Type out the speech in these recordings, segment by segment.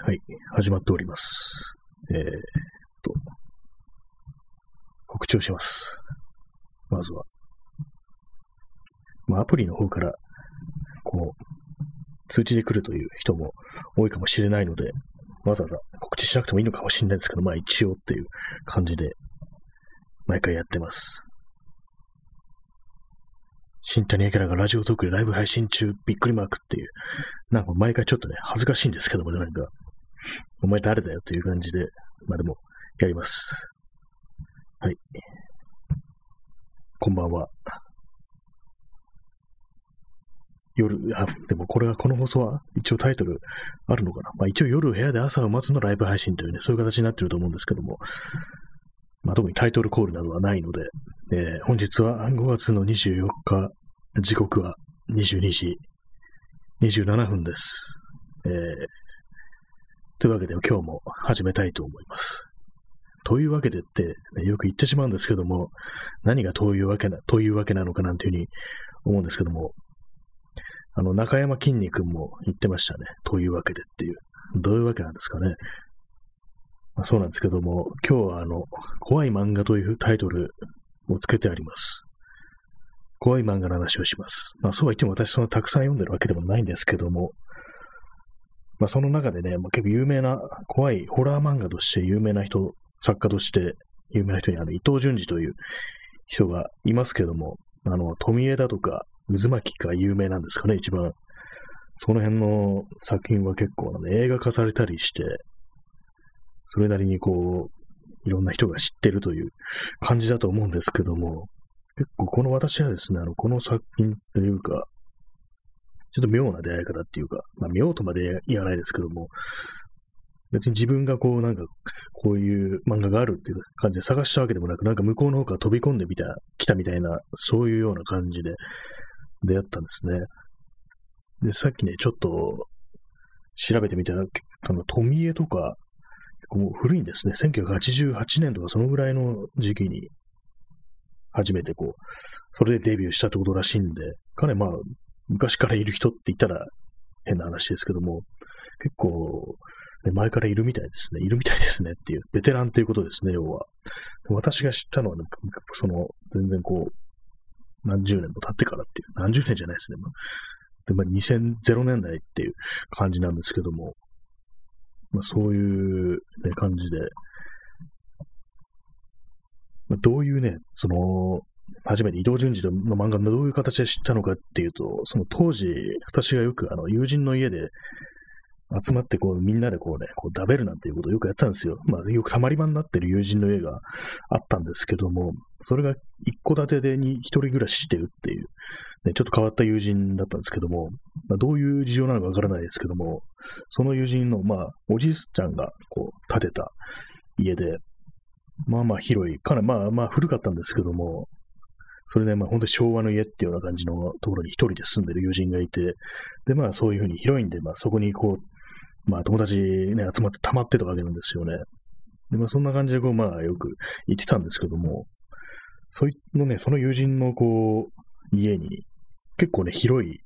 はい、始まっております。えーっと、告知をします。まずは。まあ、アプリの方から、こう、通知で来るという人も多いかもしれないので、わざわざ告知しなくてもいいのかもしれないですけど、まあ一応っていう感じで、毎回やってます。新谷明がラジオトークでライブ配信中、びっくりマークっていう、なんか毎回ちょっとね、恥ずかしいんですけどもね、なんか、お前誰だよという感じで、まあでも、やります。はい。こんばんは。夜、あ、でもこれは、この放送は一応タイトルあるのかな？まあ一応夜部屋で朝を待つのライブ配信というね、そういう形になってると思うんですけども、まあ特にタイトルコールなどはないので、えー本日は5月の24日、時刻は22時27分です。えーというわけで今日も始めたいと思います。というわけでって、ねよく言ってしまうんですけども、何がというわけな、というわけなのかなんていうふうに思うんですけども、あの、中山きんに君も言ってましたね。というわけでっていう。どういうわけなんですかね。まあ、そうなんですけども、今日はあの、怖い漫画というタイトルをつけてあります。怖い漫画の話をします。まあそうは言っても私そんなたくさん読んでるわけでもないんですけども、まあその中でね、まあ、結構有名な怖いホラー漫画として有名な人、作家として有名な人にあの伊藤淳二という人がいますけども、あの、富枝とか渦巻きが有名なんですかね、一番。その辺の作品は結構、ね、映画化されたりして、それなりにこう、いろんな人が知ってるという感じだと思うんですけども、結構この私はですね、あの、この作品というか、ちょっと妙な出会い方っていうか、まあ妙とまで言わないですけども、別に自分がこうなんか、こういう漫画があるっていう感じで探したわけでもなく、なんか向こうの方から飛び込んでみた、来たみたいな、そういうような感じで出会ったんですね。で、さっきね、ちょっと調べてみたら、あの、富江とか、もう古いんですね。1988年とかそのぐらいの時期に初めてこう、それでデビューしたってことらしいんで、かなりまあ、昔からいる人って言ったら変な話ですけども、結構、ね前からいるみたいですね。いるみたいですねっていう、ベテランっていうことですね、要は。私が知ったのは、ね、その、全然こう、何十年も経ってからっていう、何十年じゃないですね。まあでまあ、2000年代っていう感じなんですけども、まあ、そういう、ね、感じで、まあ、どういうね、その、初めて伊藤淳二の漫画のどういう形で知ったのかっていうと、その当時、私がよくあの友人の家で集まってこうみんなでこうね、こう食べるなんていうことをよくやったんですよ。まあよくたまり場になってる友人の家があったんですけども、それが一戸建てでに一人暮らししてるっていう、ね、ちょっと変わった友人だったんですけども、まあ、どういう事情なのかわからないですけども、その友人の、まあ、おじいちゃんがこう建てた家で、まあまあ広い、かなりまあまあ古かったんですけども、それでまあ本当に昭和の家っていうような感じのところに一人で住んでる友人がいて、でまあそういうふうに広いんで、まあそこにこう、まあ友達ね、集まって溜まってたわけなんですよね。でまあそんな感じでこうまあよく行ってたんですけども、そいのね、その友人のこう、家に結構ね、広い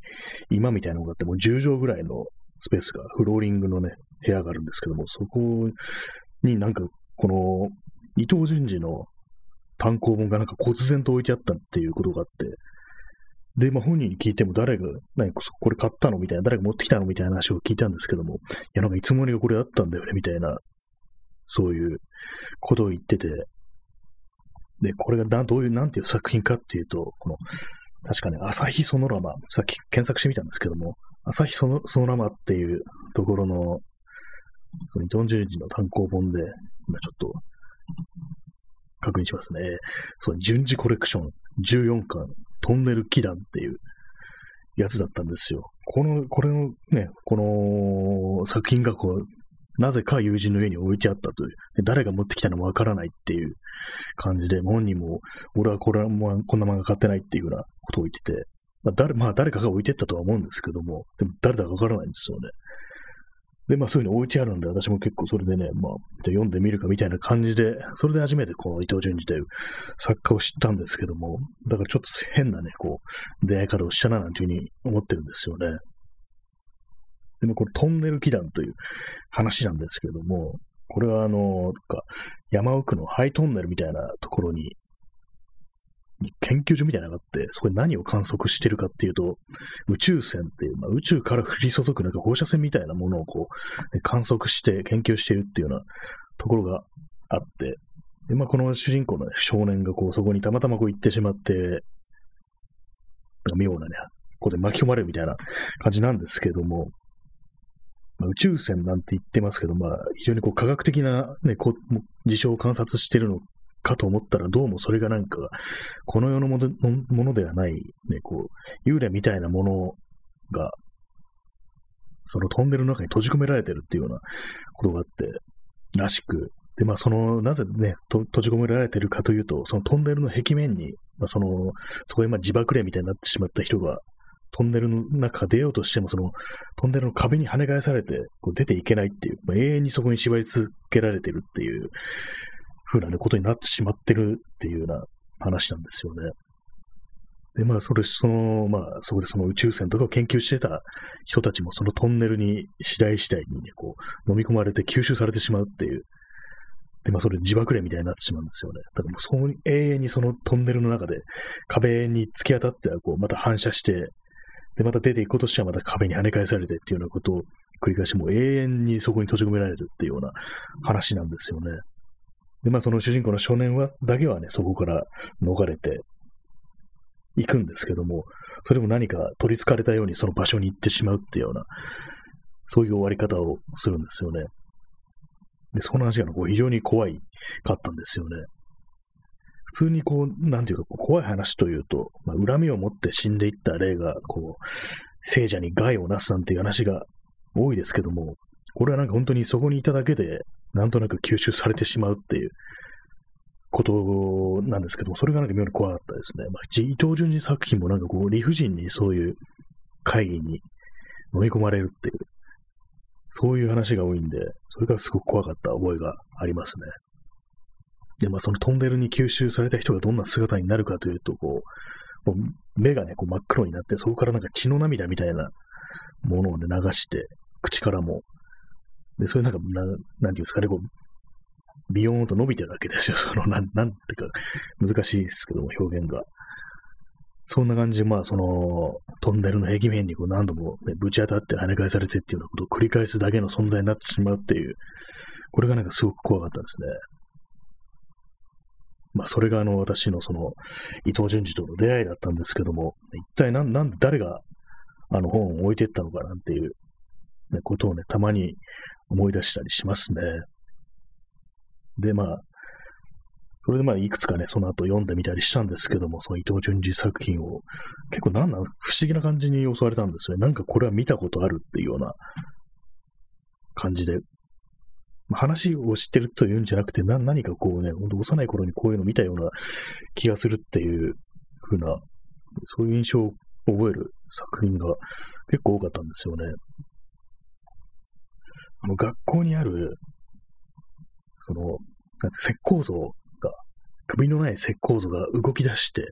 今みたいなのがあって、もう10畳ぐらいのスペースが、フローリングのね、部屋があるんですけども、そこになんかこの伊藤淳二の単行本がなんか忽然と置いてあったっていうことがあって、で、まあ本人に聞いても誰が、何これ買ったのみたいな、誰が持ってきたのみたいな話を聞いたんですけども、いや、なんかいつもにかこれあったんだよね、みたいな、そういうことを言ってて、で、これがどういう、なんていう作品かっていうと、この、確かね、朝日ソノラマ、さっき検索してみたんですけども、朝日ソノソノラマっていうところの、その伊藤淳二の単行本で、今ちょっと確認しますね。そう、順次コレクション14巻、トンネル祈願っていうやつだったんですよ。この、これのね、この作品がこう、なぜか友人の家に置いてあったという。誰が持ってきたのもわからないっていう感じで、本人も、俺はこれはもうこんな漫画買ってないっていうようなことを言ってて、まあ誰、まあ誰かが置いてったとは思うんですけども、でも誰だかわからないんですよね。で、まあそういうの置いてあるんで、私も結構それでね、まあ、じゃ読んでみるかみたいな感じで、それで初めてこの伊藤淳二という作家を知ったんですけども、だからちょっと変なね、こう、出会い方をしたななんていうふうに思ってるんですよね。でもこれトンネル祈願という話なんですけども、これはあの、か山奥のハイトンネルみたいなところに、研究所みたいなのがあって、そこで何を観測してるかっていうと、宇宙船っていう、まあ、宇宙から降り注ぐなんか放射線みたいなものをこう、観測して研究しているっていうようなところがあって、で、まあ、この主人公の、少年がこう、そこにたまたまこう行ってしまって、なんか妙なね、ここで巻き込まれるみたいな感じなんですけども、まあ、宇宙船なんて言ってますけど、まあ、非常にこう科学的な、ね、こう事象を観察してるのかと思ったら、どうもそれがなんか、この世のものではない、ね、こう、幽霊みたいなものが、そのトンネルの中に閉じ込められてるっていうようなことがあって、らしく、で、まあ、その、なぜね、閉じ込められてるかというと、そのトンネルの壁面に、まあ、その、そこでまあ自爆霊みたいになってしまった人が、トンネルの中出ようとしても、その、トンネルの壁に跳ね返されて、こう出ていけないっていう、まあ、永遠にそこに縛り続けられてるっていう、ふうな、ことになってしまってるっていうような話なんですよね。で、まあ、それ、その、まあ、そこでその宇宙船とかを研究してた人たちも、そのトンネルに次第次第にね、こう、飲み込まれて吸収されてしまうっていう、で、まあ、それ自爆霊みたいになってしまうんですよね。だからもう、そに永遠にそのトンネルの中で壁に突き当たっては、こう、また反射して、で、また出ていくことしてはまた壁に跳ね返されてっていうようなことを繰り返し、もう永遠にそこに閉じ込められるっていうような話なんですよね。で、まあその主人公の少年は、だけはね、そこから逃れて行くんですけども、それも何か取り憑かれたようにその場所に行ってしまうっていうような、そういう終わり方をするんですよね。で、その話がこう非常に怖いかったんですよね。普通にこう、なんていうか、怖い話というと、まあ、恨みを持って死んでいった霊が、こう、聖者に害をなすなんていう話が多いですけども、これはなんか本当にそこにいただけで、なんとなく吸収されてしまうっていうことなんですけども、それがなんか妙に怖かったですね。まあ、伊藤淳二作品もなんかこう、理不尽にそういう会議に飲み込まれるっていう、そういう話が多いんで、それがすごく怖かった覚えがありますね。で、まあそのトンネルに吸収された人がどんな姿になるかというと、こう、もう目がね、こう真っ黒になって、そこからなんか血の涙みたいなものをね、流して、口からもで、そういうなんか、ななんていうんですかね、こう、ビヨーンと伸びてるわけですよ。その、なん、なんていうか、難しいですけども、表現が。そんな感じで、まあ、その、トンネルの壁面にこう何度も、ね、ぶち当たって跳ね返されてっていうようなことを繰り返すだけの存在になってしまうっていう、これがなんかすごく怖かったですね。まあ、それがあの、私のその、伊藤淳二との出会いだったんですけども、一体なん、なんで誰があの本を置いてったのかなんていう、ね、ことをね、たまに思い出したりしますね。で、まあ、それでまあ、いくつかね、その後読んでみたりしたんですけども、その伊藤淳二作品を、結構なんなん、不思議な感じに襲われたんですよね。なんかこれは見たことあるっていうような感じで、まあ、話を知ってるというんじゃなくて、な何かこうね、ほんと幼い頃にこういうの見たような気がするっていうふうな、そういう印象を覚える作品が結構多かったんですよね。あの学校にある、その、なんて石膏像が、首のない石膏像が動き出して、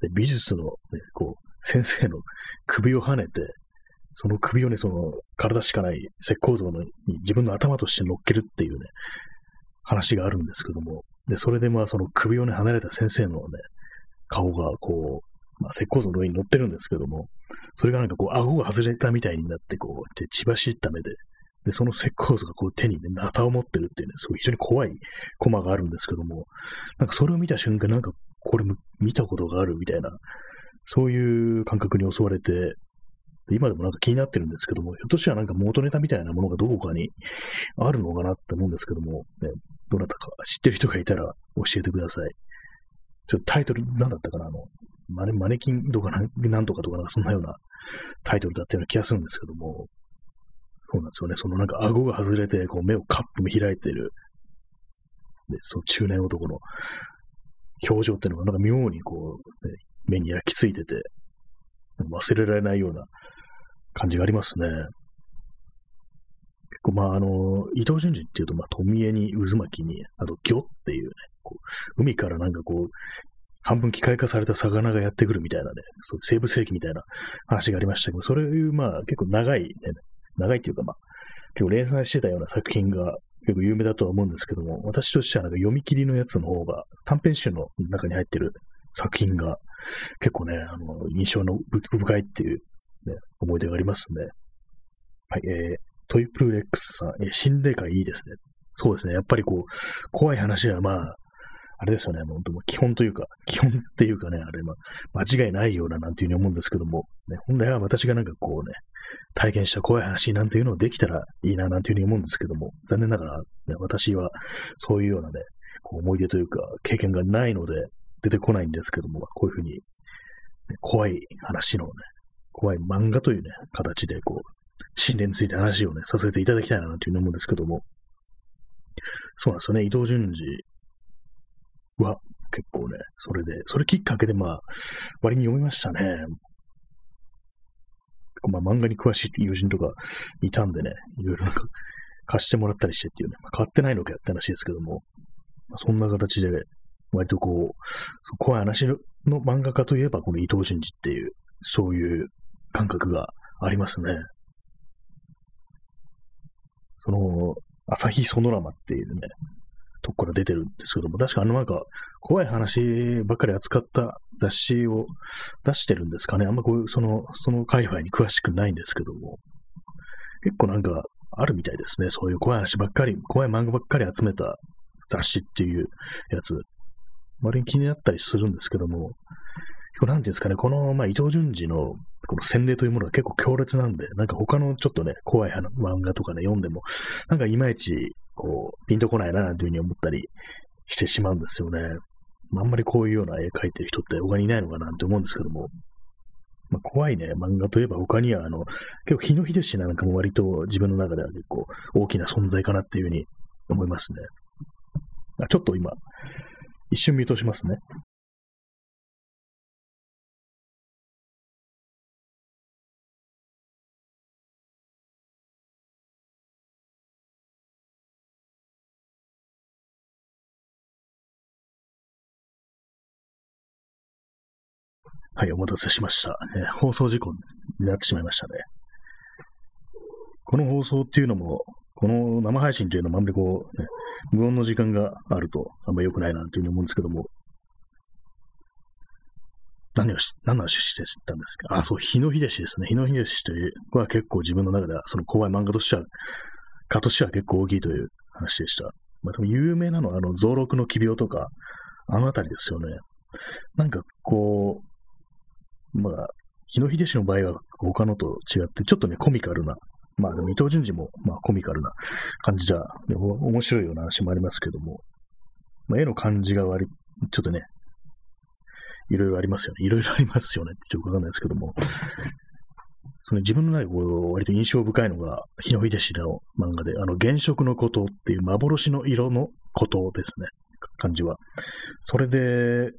で美術の、ね、こう、先生の首を跳ねて、その首をね、その体しかない石膏像のに自分の頭として乗っけるっていうね、話があるんですけども、で、それでまあその首をね、離れた先生のね、顔がこう、まあ、石膏像の上に乗ってるんですけども、それがなんかこう、顎が外れたみたいになって、こう、血走った目で、で、その石膏像がこう手にね、ナタを持ってるっていうね、すごい非常に怖いコマがあるんですけども、なんかそれを見た瞬間、なんかこれ見たことがあるみたいな、そういう感覚に襲われて、今でもなんか気になってるんですけども、ひょっとしたらなんか元ネタみたいなものがどこかにあるのかなって思うんですけども、ね、どなたか知ってる人がいたら教えてください。ちょっとタイトル何だったかなあの、マネマネキンとかなんとかとかなんかそんなようなタイトルだったような気がするんですけども、そうなんですよね。そのなんか顎が外れて、こう目をカッと見開いてる、で、その中年男の表情っていうのがなんか妙にこう、ね、目に焼き付いてて、忘れられないような感じがありますね。結構まああの、伊藤淳二っていうと、まあ富江に渦巻きに、あと魚っていうね、こう海からなんかこう、半分機械化された魚がやってくるみたいなね、そう生物兵器みたいな話がありましたけど、それいうまあ結構長い、ね、長いっていうかまあ、結構連載してたような作品が結構有名だとは思うんですけども、私としてはなんか読み切りのやつの方が、短編集の中に入ってる作品が結構ね、あの、印象の深いっていう、ね、思い出がありますね。はい、えー、トイプルレックスさん、えー、心霊界いいですね。そうですね。やっぱりこう、怖い話はまあ、あれですよね。もう基本というか、基本っていうかね、あれ、まあ、間違いないようななんていうふうに思うんですけども、ね、本来は私がなんかこうね、体験した怖い話なんていうのをできたらいいななんていうふうに思うんですけども、残念ながら、ね、私はそういうようなね、こう思い出というか、経験がないので出てこないんですけども、こういうふうに、ね、怖い話のね、怖い漫画というね、形でこう、心霊について話をね、させていただきたいなというふうに思うんですけども、そうなんですよね、伊藤淳二は結構ね、それで、それきっかけでまあ、割に読みましたね。まあ漫画に詳しい友人とかいたんでね、いろいろなんか貸してもらったりしてっていうね、まあ、買ってないのかやって話ですけども、まあ、そんな形で、割とこう、怖い話の漫画家といえばこの伊藤淳二っていう、そういう感覚がありますね。その、朝日ソノラマっていうね、とこから出てるんですけども、確かあのなんか、怖い話ばっかり扱った雑誌を出してるんですかね。あんまこういう、その、その界隈に詳しくないんですけども、結構なんか、あるみたいですね。そういう怖い話ばっかり、怖い漫画ばっかり集めた雑誌っていうやつ。割に気になったりするんですけども、これなんていうんですかね、この、まあ、伊藤淳二のこの洗礼というものが結構強烈なんで、なんか他のちょっとね、怖い漫画とかね、読んでも、なんかいまいち、こう、ピンとこないな、なんていうふうに思ったりしてしまうんですよね。あんまりこういうような絵描いてる人って他にいないのかなって思うんですけども、まあ、怖いね、漫画といえば他には、あの、結構日野秀氏なんかも割と自分の中では結構大きな存在かなっていうふうに思いますね。あちょっと今、一瞬見通しますね。はい、お待たせしました。え放送事故になってしまいましたね。この放送っていうのも、この生配信っていうのもあんまりこう、ね、無音の時間があるとあんまり良くないなというふうに思うんですけども、何をし、何の話してたんですか？あ、そう、日野秀氏ですね。日野秀氏というは結構自分の中では、その怖い漫画としては、かとしては結構大きいという話でした。まあ、多分有名なのは、あの、増録の奇病とか、あのあたりですよね。なんかこう、まあ、日野秀氏の場合は他のと違って、ちょっとね、コミカルな、まあでも伊藤淳二も、まあコミカルな感じじゃ、ね、面白いような話もありますけども、まあ、絵の感じが割、ちょっとね、いろいろありますよね。いろいろありますよね。ちょっとわかんないですけども、その自分の中でこう割と印象深いのが、日野秀氏の漫画で、あの、原色のことっていう幻の色のことですね。感じは。それで、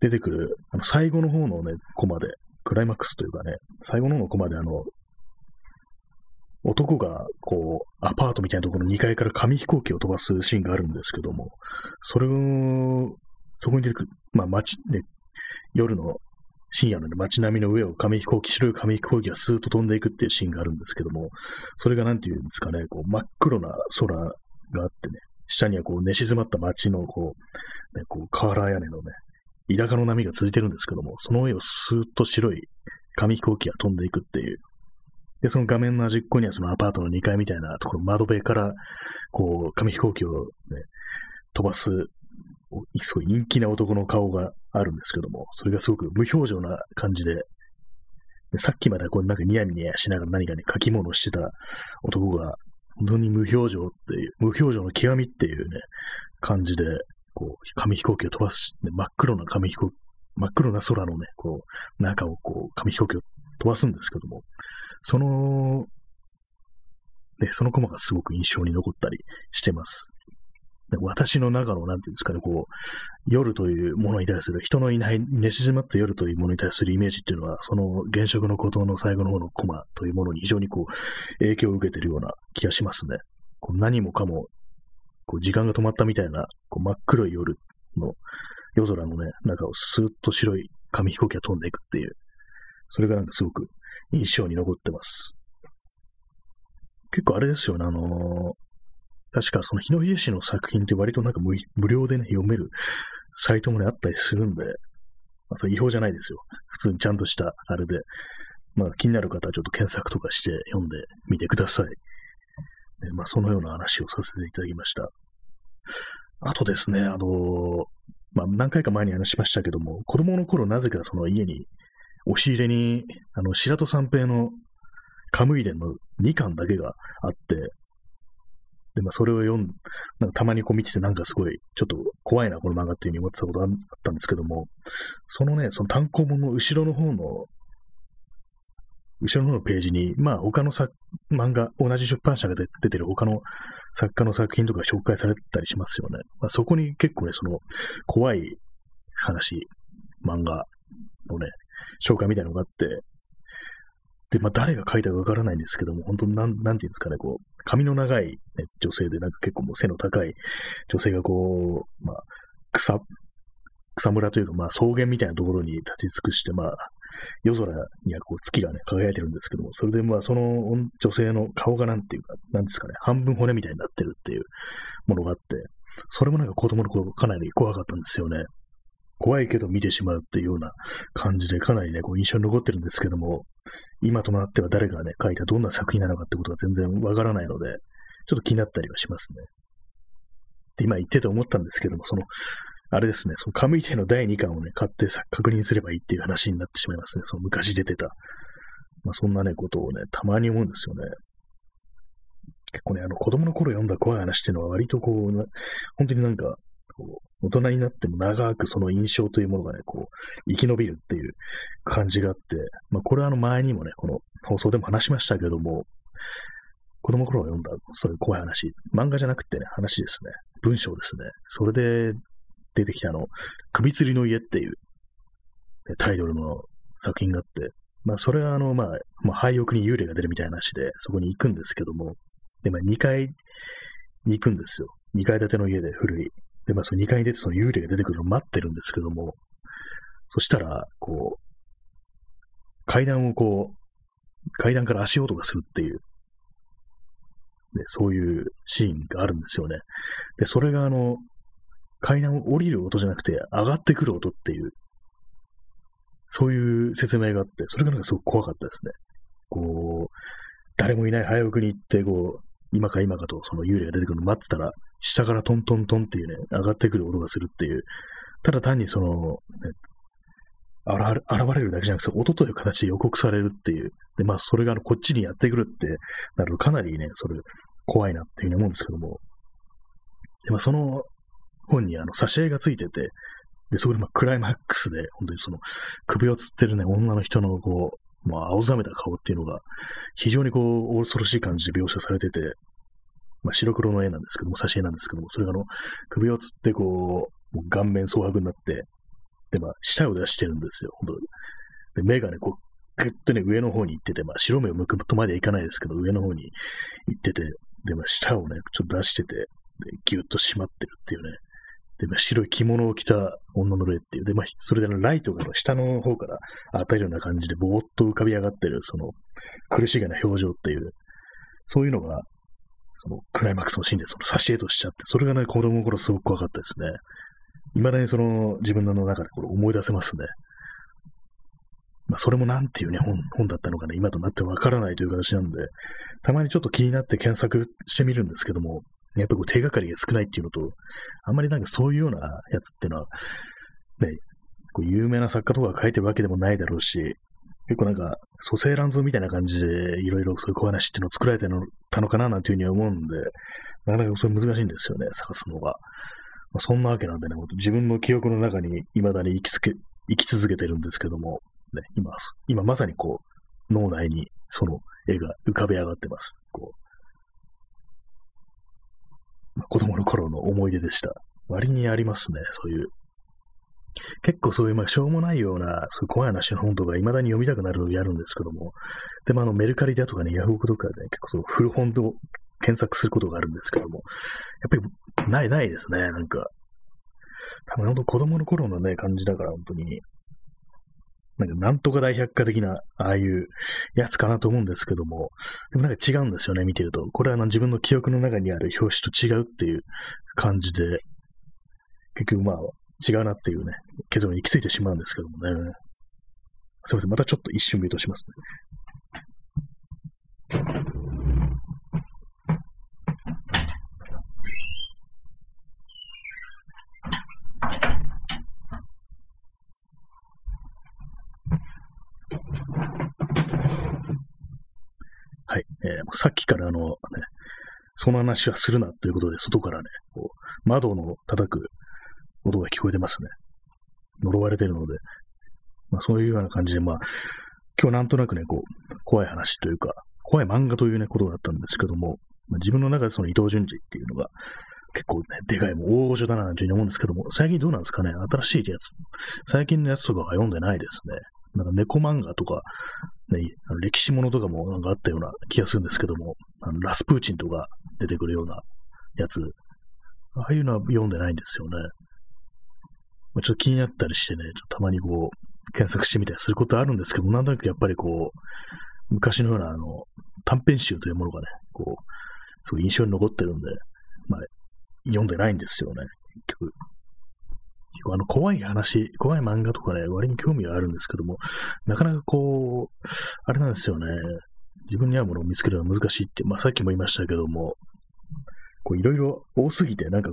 出てくる、あの、最後の方のね、コマで、クライマックスというかね、最後の方のコマであの、男が、こう、アパートみたいなところの2階から紙飛行機を飛ばすシーンがあるんですけども、それを、そこに出てくる、まあ街、ね、夜の深夜の、ね、街並みの上を紙飛行機、白い紙飛行機がスーッと飛んでいくっていうシーンがあるんですけども、それがなんていうんですかね、こう真っ黒な空があってね、下にはこう寝静まった街のこう、ね、こう瓦屋根のね、田舎の波が続いてるんですけども、その上をスーッと白い紙飛行機が飛んでいくっていう。で、その画面の端っこにはそのアパートの2階みたいなところ、窓辺から、こう、紙飛行機を、ね、飛ばす、すごい人気な男の顔があるんですけども、それがすごく無表情な感じで、でさっきまでこうなんかニヤニヤしながら何かね、書き物をしてた男が、本当に無表情っていう、無表情の極みっていうね、感じで、こう、紙飛行機を飛ばす、ね、真っ黒な紙飛行、真っ黒な空のね、こう、中をこう、紙飛行機を飛ばすんですけども、その、ね、そのコマがすごく印象に残ったりしてます。私の中の、なんていうんですかね、こう、夜というものに対する、人のいない、寝静まった夜というものに対するイメージっていうのは、その現職の孤島の最後の方のコマというものに非常にこう、影響を受けているような気がしますね。こう何もかもこう時間が止まったみたいな、こう真っ黒い夜の夜空のね、中をスーッと白い紙飛行機が飛んでいくっていう、それがなんかすごく印象に残ってます。結構あれですよね、あのー確かその日野秀氏の作品って割となんか無料でね、読めるサイトもね、あったりするんで、まあ、それ違法じゃないですよ。普通にちゃんとしたあれで、まあ気になる方はちょっと検索とかして読んでみてください。ね、まあそのような話をさせていただきました。あとですね、あの、まあ何回か前に話しましたけども、子供の頃なぜかその家に押し入れに、あの、白戸三平のカムイ伝の2巻だけがあって、で、まあ、それを読んなんかたまにこう見てて、なんかすごい、ちょっと怖いな、この漫画っていうふうに思ってたことがあったんですけども、そのね、その単行本の後ろの方の、後ろの方のページに、まあ、他の作、漫画、同じ出版社が出てる他の作家の作品とか紹介されたりしますよね。まあ、そこに結構ね、その、怖い話、漫画のね、紹介みたいなのがあって、で、まあ、誰が書いたかわからないんですけども、本当なん、なんていうんですかね、こう、髪の長い、ね、女性で、なんか結構もう背の高い女性がこう、まあ、草、草むらというか、まあ、草原みたいなところに立ち尽くして、まあ、夜空にはこう月がね、輝いてるんですけども、それでまあ、その女性の顔がなんていうか、なんですかね、半分骨みたいになってるっていうものがあって、それもなんか子供の頃かなり怖かったんですよね。怖いけど見てしまうっていうような感じで、かなりね、こう印象に残ってるんですけども、今となっては誰がね、書いたどんな作品なのかってことが全然わからないので、ちょっと気になったりはしますね。で、今言ってて思ったんですけども、その、あれですね、そのカムイテの第2巻をね、買ってさ確認すればいいっていう話になってしまいますね。その昔出てた。まあそんなね、ことをね、たまに思うんですよね。結構ね、あの子供の頃読んだ怖い話っていうのは割とこう、本当になんか、こう、大人になっても長くその印象というものがね、こう、生き延びるっていう感じがあって、まあ、これはあの前にもね、この放送でも話しましたけども、子供の頃読んだ、そういう怖い話、漫画じゃなくてね、話ですね、文章ですね。それで出てきたあの、首吊りの家っていう、ね、タイトルの作品があって、まあ、それはあの、まあ、まあ、廃屋に幽霊が出るみたいな話で、そこに行くんですけども、で、まあ、2階に行くんですよ。2階建ての家で古い。で、まあ、その2階に出てその幽霊が出てくるのを待ってるんですけども、そしたら、こう、階段をこう、階段から足音がするっていう、ね、そういうシーンがあるんですよね。で、それがあの、階段を降りる音じゃなくて、上がってくる音っていう、そういう説明があって、それがなんかすごく怖かったですね。こう、誰もいない早送りに行って、こう、今か今かとその幽霊が出てくるのを待ってたら、下からトントントンっていうね、上がってくる音がするっていう、ただ単にその、ね、現れるだけじゃなくて、音という形で予告されるっていう。で、まあ、それがこっちにやってくるってなると、かなりね、それ、怖いなっていうふうに思うんですけども。で、まあ、その本にあの、挿絵がついてて、で、そこでまあ、クライマックスで、本当にその、首をつってるね、女の人のこう、まあ、青ざめた顔っていうのが、非常にこう、恐ろしい感じで描写されてて、まあ、白黒の絵なんですけども、挿絵なんですけども、それがあの、首をつってこう、う顔面蒼白になって、で、まあ、舌を出してるんですよ、本当で、目がね、こう、ぐっとね、上の方に行ってて、まあ、白目を向くとまでいかないですけど、上の方に行ってて、で、まあ、舌をね、ちょっと出してて、で、ぎゅっと締まってるっていうね、で、まあ、白い着物を着た女の霊っていう。で、まあ、それでライトが下の方から当たるような感じでぼーっと浮かび上がってる、その苦しげな表情っていう、そういうのが、そのクライマックスのシーンでその挿絵としちゃって、それがね、子供の頃すごく怖かったですね。未だにその自分の中でこれ思い出せますね。まあ、それもなんていうね、本、本だったのかね、今となってわからないという形なんで、たまにちょっと気になって検索してみるんですけども、やっぱり手がかりが少ないっていうのと、あんまりなんかそういうようなやつっていうのは、ね、こう有名な作家とかが書いてるわけでもないだろうし、結構なんか、蘇生乱造みたいな感じで、いろいろそういう小話っていうのを作られてたのかななんていうふうに思うんで、なかなかそれ難しいんですよね、探すのが。まあ、そんなわけなんでね、自分の記憶の中に未だに生きつけ、生き続けてるんですけども、ね、今、今まさにこう、脳内にその絵が浮かび上がってます。こう子供の頃の思い出でした。割にありますね、そういう。結構そういう、まあ、しょうもないような、そういう怖い話の本とか、未だに読みたくなるのをやるんですけども、でもあの、メルカリだとかね、ヤフオクとかで、ね、結構その古本と検索することがあるんですけども、やっぱり、ない、ないですね、なんか。多分本当子供の頃のね、感じだから、本当に。なんかなんとか大百科的な、ああいうやつかなと思うんですけども、でもなんか違うんですよね、見てると。これはあの自分の記憶の中にある表紙と違うっていう感じで、結局まあ違うなっていうね、結論に行き着いてしまうんですけどもね。すいません、またちょっと一瞬ミュートしますね。はい。えー、さっきからあの、ね、その話はするなということで、外からね、こう窓の叩く音が聞こえてますね。呪われてるので、まあそういうような感じで、まあ、今日なんとなくね、こう、怖い話というか、怖い漫画というね、ことだったんですけども、まあ、自分の中でその伊藤淳二っていうのが、結構ね、でかい、もう大御所だな、というふうに思うんですけども、最近どうなんですかね？新しいやつ。最近のやつとかは読んでないですね。なんか猫漫画とか、ね、あの歴史ものとかもなんかあったような気がするんですけども、あのラスプーチンとか出てくるようなやつ、ああいうのは読んでないんですよね。まあ、ちょっと気になったりしてね、ちょっとたまにこう、検索してみたりすることあるんですけど、なんとなくやっぱりこう、昔のようなあの、短編集というものがね、こう、すごい印象に残ってるんで、まあ、読んでないんですよね、結局。結構あの怖い話、怖い漫画とかね、割に興味があるんですけども、なかなかこう、あれなんですよね。自分に合うものを見つけるのは難しいって、まあさっきも言いましたけども、こういろいろ多すぎて、なんか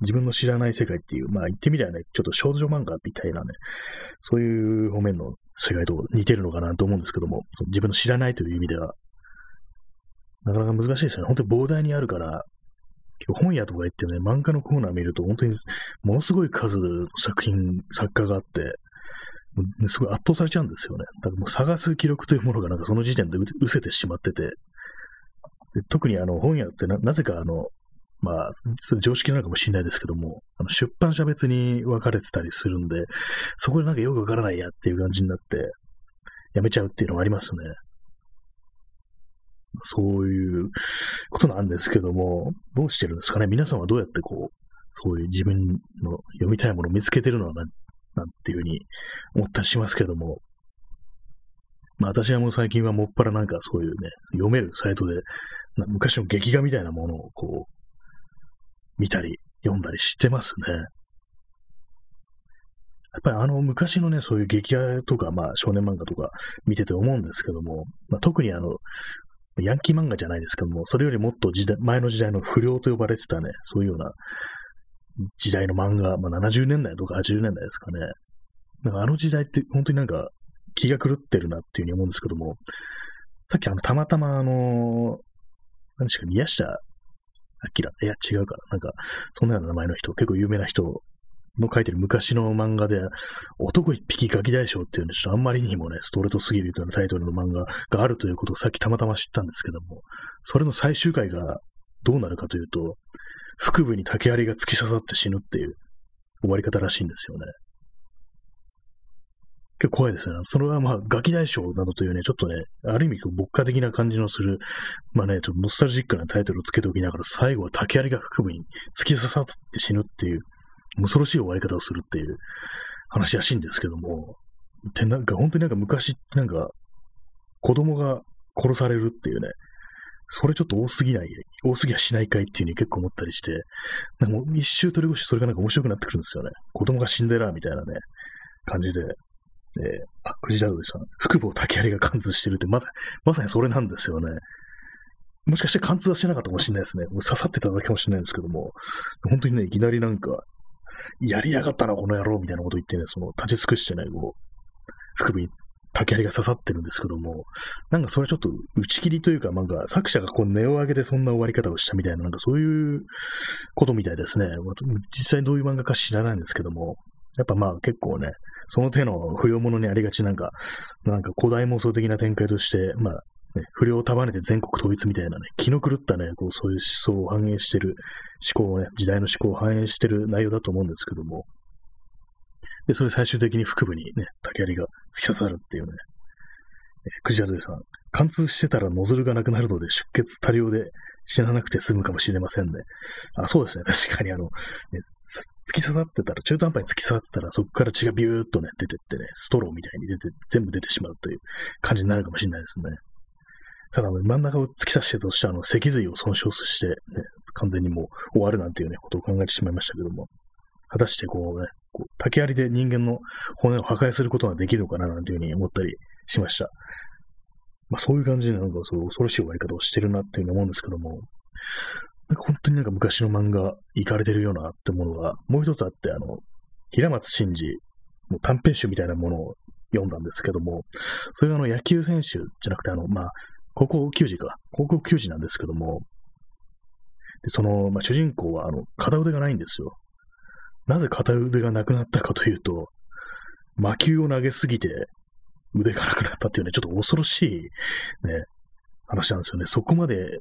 自分の知らない世界っていう、まあ言ってみりゃね、ちょっと少女漫画みたいなね、そういう方面の世界と似てるのかなと思うんですけども、その自分の知らないという意味では、なかなか難しいですよね。本当に膨大にあるから、本屋とか行ってね、漫画のコーナー見ると、本当にものすごい数の作品、作家があって、すごい圧倒されちゃうんですよね。だからもう探す記録というものがなんかその時点で失せてしまってて、特にあの本屋ってなぜかあの、まあ、常識なのかもしれないですけども、あの出版社別に分かれてたりするんで、そこでなんかよくわからないやっていう感じになって、やめちゃうっていうのがありますね。そういうことなんですけども、どうしてるんですかね？皆さんはどうやってこう、そういう自分の読みたいものを見つけてるのはな、なんていうふうに思ったりしますけども、まあ私はもう最近はもっぱらなんかそういうね、読めるサイトで、昔の劇画みたいなものをこう、見たり、読んだりしてますね。やっぱりあの昔のね、そういう劇画とか、まあ少年漫画とか見てて思うんですけども、まあ、特にあの、ヤンキー漫画じゃないですけども、それよりもっと時代前の時代の不良と呼ばれてたね、そういうような時代の漫画、まあ、70年代とか80年代ですかね。なんかあの時代って本当になんか気が狂ってるなっていうふうに思うんですけども、さっきあの、たまたまあの、何ですか、宮下明いや、違うから、なんか、そんなような名前の人、結構有名な人の書いてる昔の漫画で、男一匹ガキ大将っていうんで、ちょっとあんまりにもね、ストレートすぎるというタイトルの漫画があるということをさっきたまたま知ったんですけども、それの最終回がどうなるかというと、腹部に竹槍が突き刺さって死ぬっていう終わり方らしいんですよね。結構怖いですよね。それはまあ、ガキ大将などというね、ちょっとね、ある意味、牧歌的な感じのする、まあね、ちょっとノスタルジックなタイトルをつけておきながら、最後は竹槍が腹部に突き刺さって死ぬっていう、恐ろしい終わり方をするっていう話らしいんですけども、で、なんか本当になんか昔、なんか、子供が殺されるっていうね、それちょっと多すぎない、多すぎはしないかいっていうふうに結構思ったりして、なんかもう一周取り越しそれがなんか面白くなってくるんですよね。子供が死んでら、みたいなね、感じで。えー、あ、藤田さん、腹部を竹槍が貫通してるって、まさまさにそれなんですよね。もしかして貫通はしてなかったかもしれないですね。刺さってただけかもしれないんですけども、本当にね、いきなりなんか、やりやがったな、この野郎、みたいなこと言ってね、その、立ち尽くしてね、こう、腹部に竹槍が刺さってるんですけども、なんかそれちょっと打ち切りというか、なんか作者がこう根を上げてそんな終わり方をしたみたいな、なんかそういうことみたいですね。実際どういう漫画か知らないんですけども、やっぱまあ結構ね、その手の不要者にありがちなんか、なんか古代妄想的な展開として、まあ、ね、不良を束ねて全国統一みたいなね、気の狂ったね、こうそういう思想を反映してる、思考をね、時代の思考を反映してる内容だと思うんですけども、で、それ最終的に腹部にね、竹槍が突き刺さるっていうね、えー、クジラドリさん、貫通してたらノズルがなくなるので出血多量で死ななくて済むかもしれませんね。あ、そうですね。確かにあの、ね、突き刺さってたら、中途半端に突き刺さってたら、そこから血がビューっとね、出てってね、ストローみたいに出て、全部出てしまうという感じになるかもしれないですね。ただ、真ん中を突き刺してとして、あの、脊髄を損傷して、ね、完全にもう終わるなんていうね、ことを考えてしまいましたけども、果たしてこうね、こう竹槍で人間の骨を破壊することができるのかななんていうふうに思ったりしました。まあそういう感じでなんかそう恐ろしい終わり方をしてるなっていうふうに思うんですけども、なんか本当になんか昔の漫画、行かれてるようなってものが、もう一つあって、あの、平松真二の短編集みたいなものを読んだんですけども、それがあの野球選手じゃなくて、あの、まあ、高校球児か、高校球児なんですけども、でその、まあ、主人公は、あの、片腕がないんですよ。なぜ片腕がなくなったかというと、魔球を投げすぎて腕がなくなったっていうね、ちょっと恐ろしいね、話なんですよね。そこまで、ね、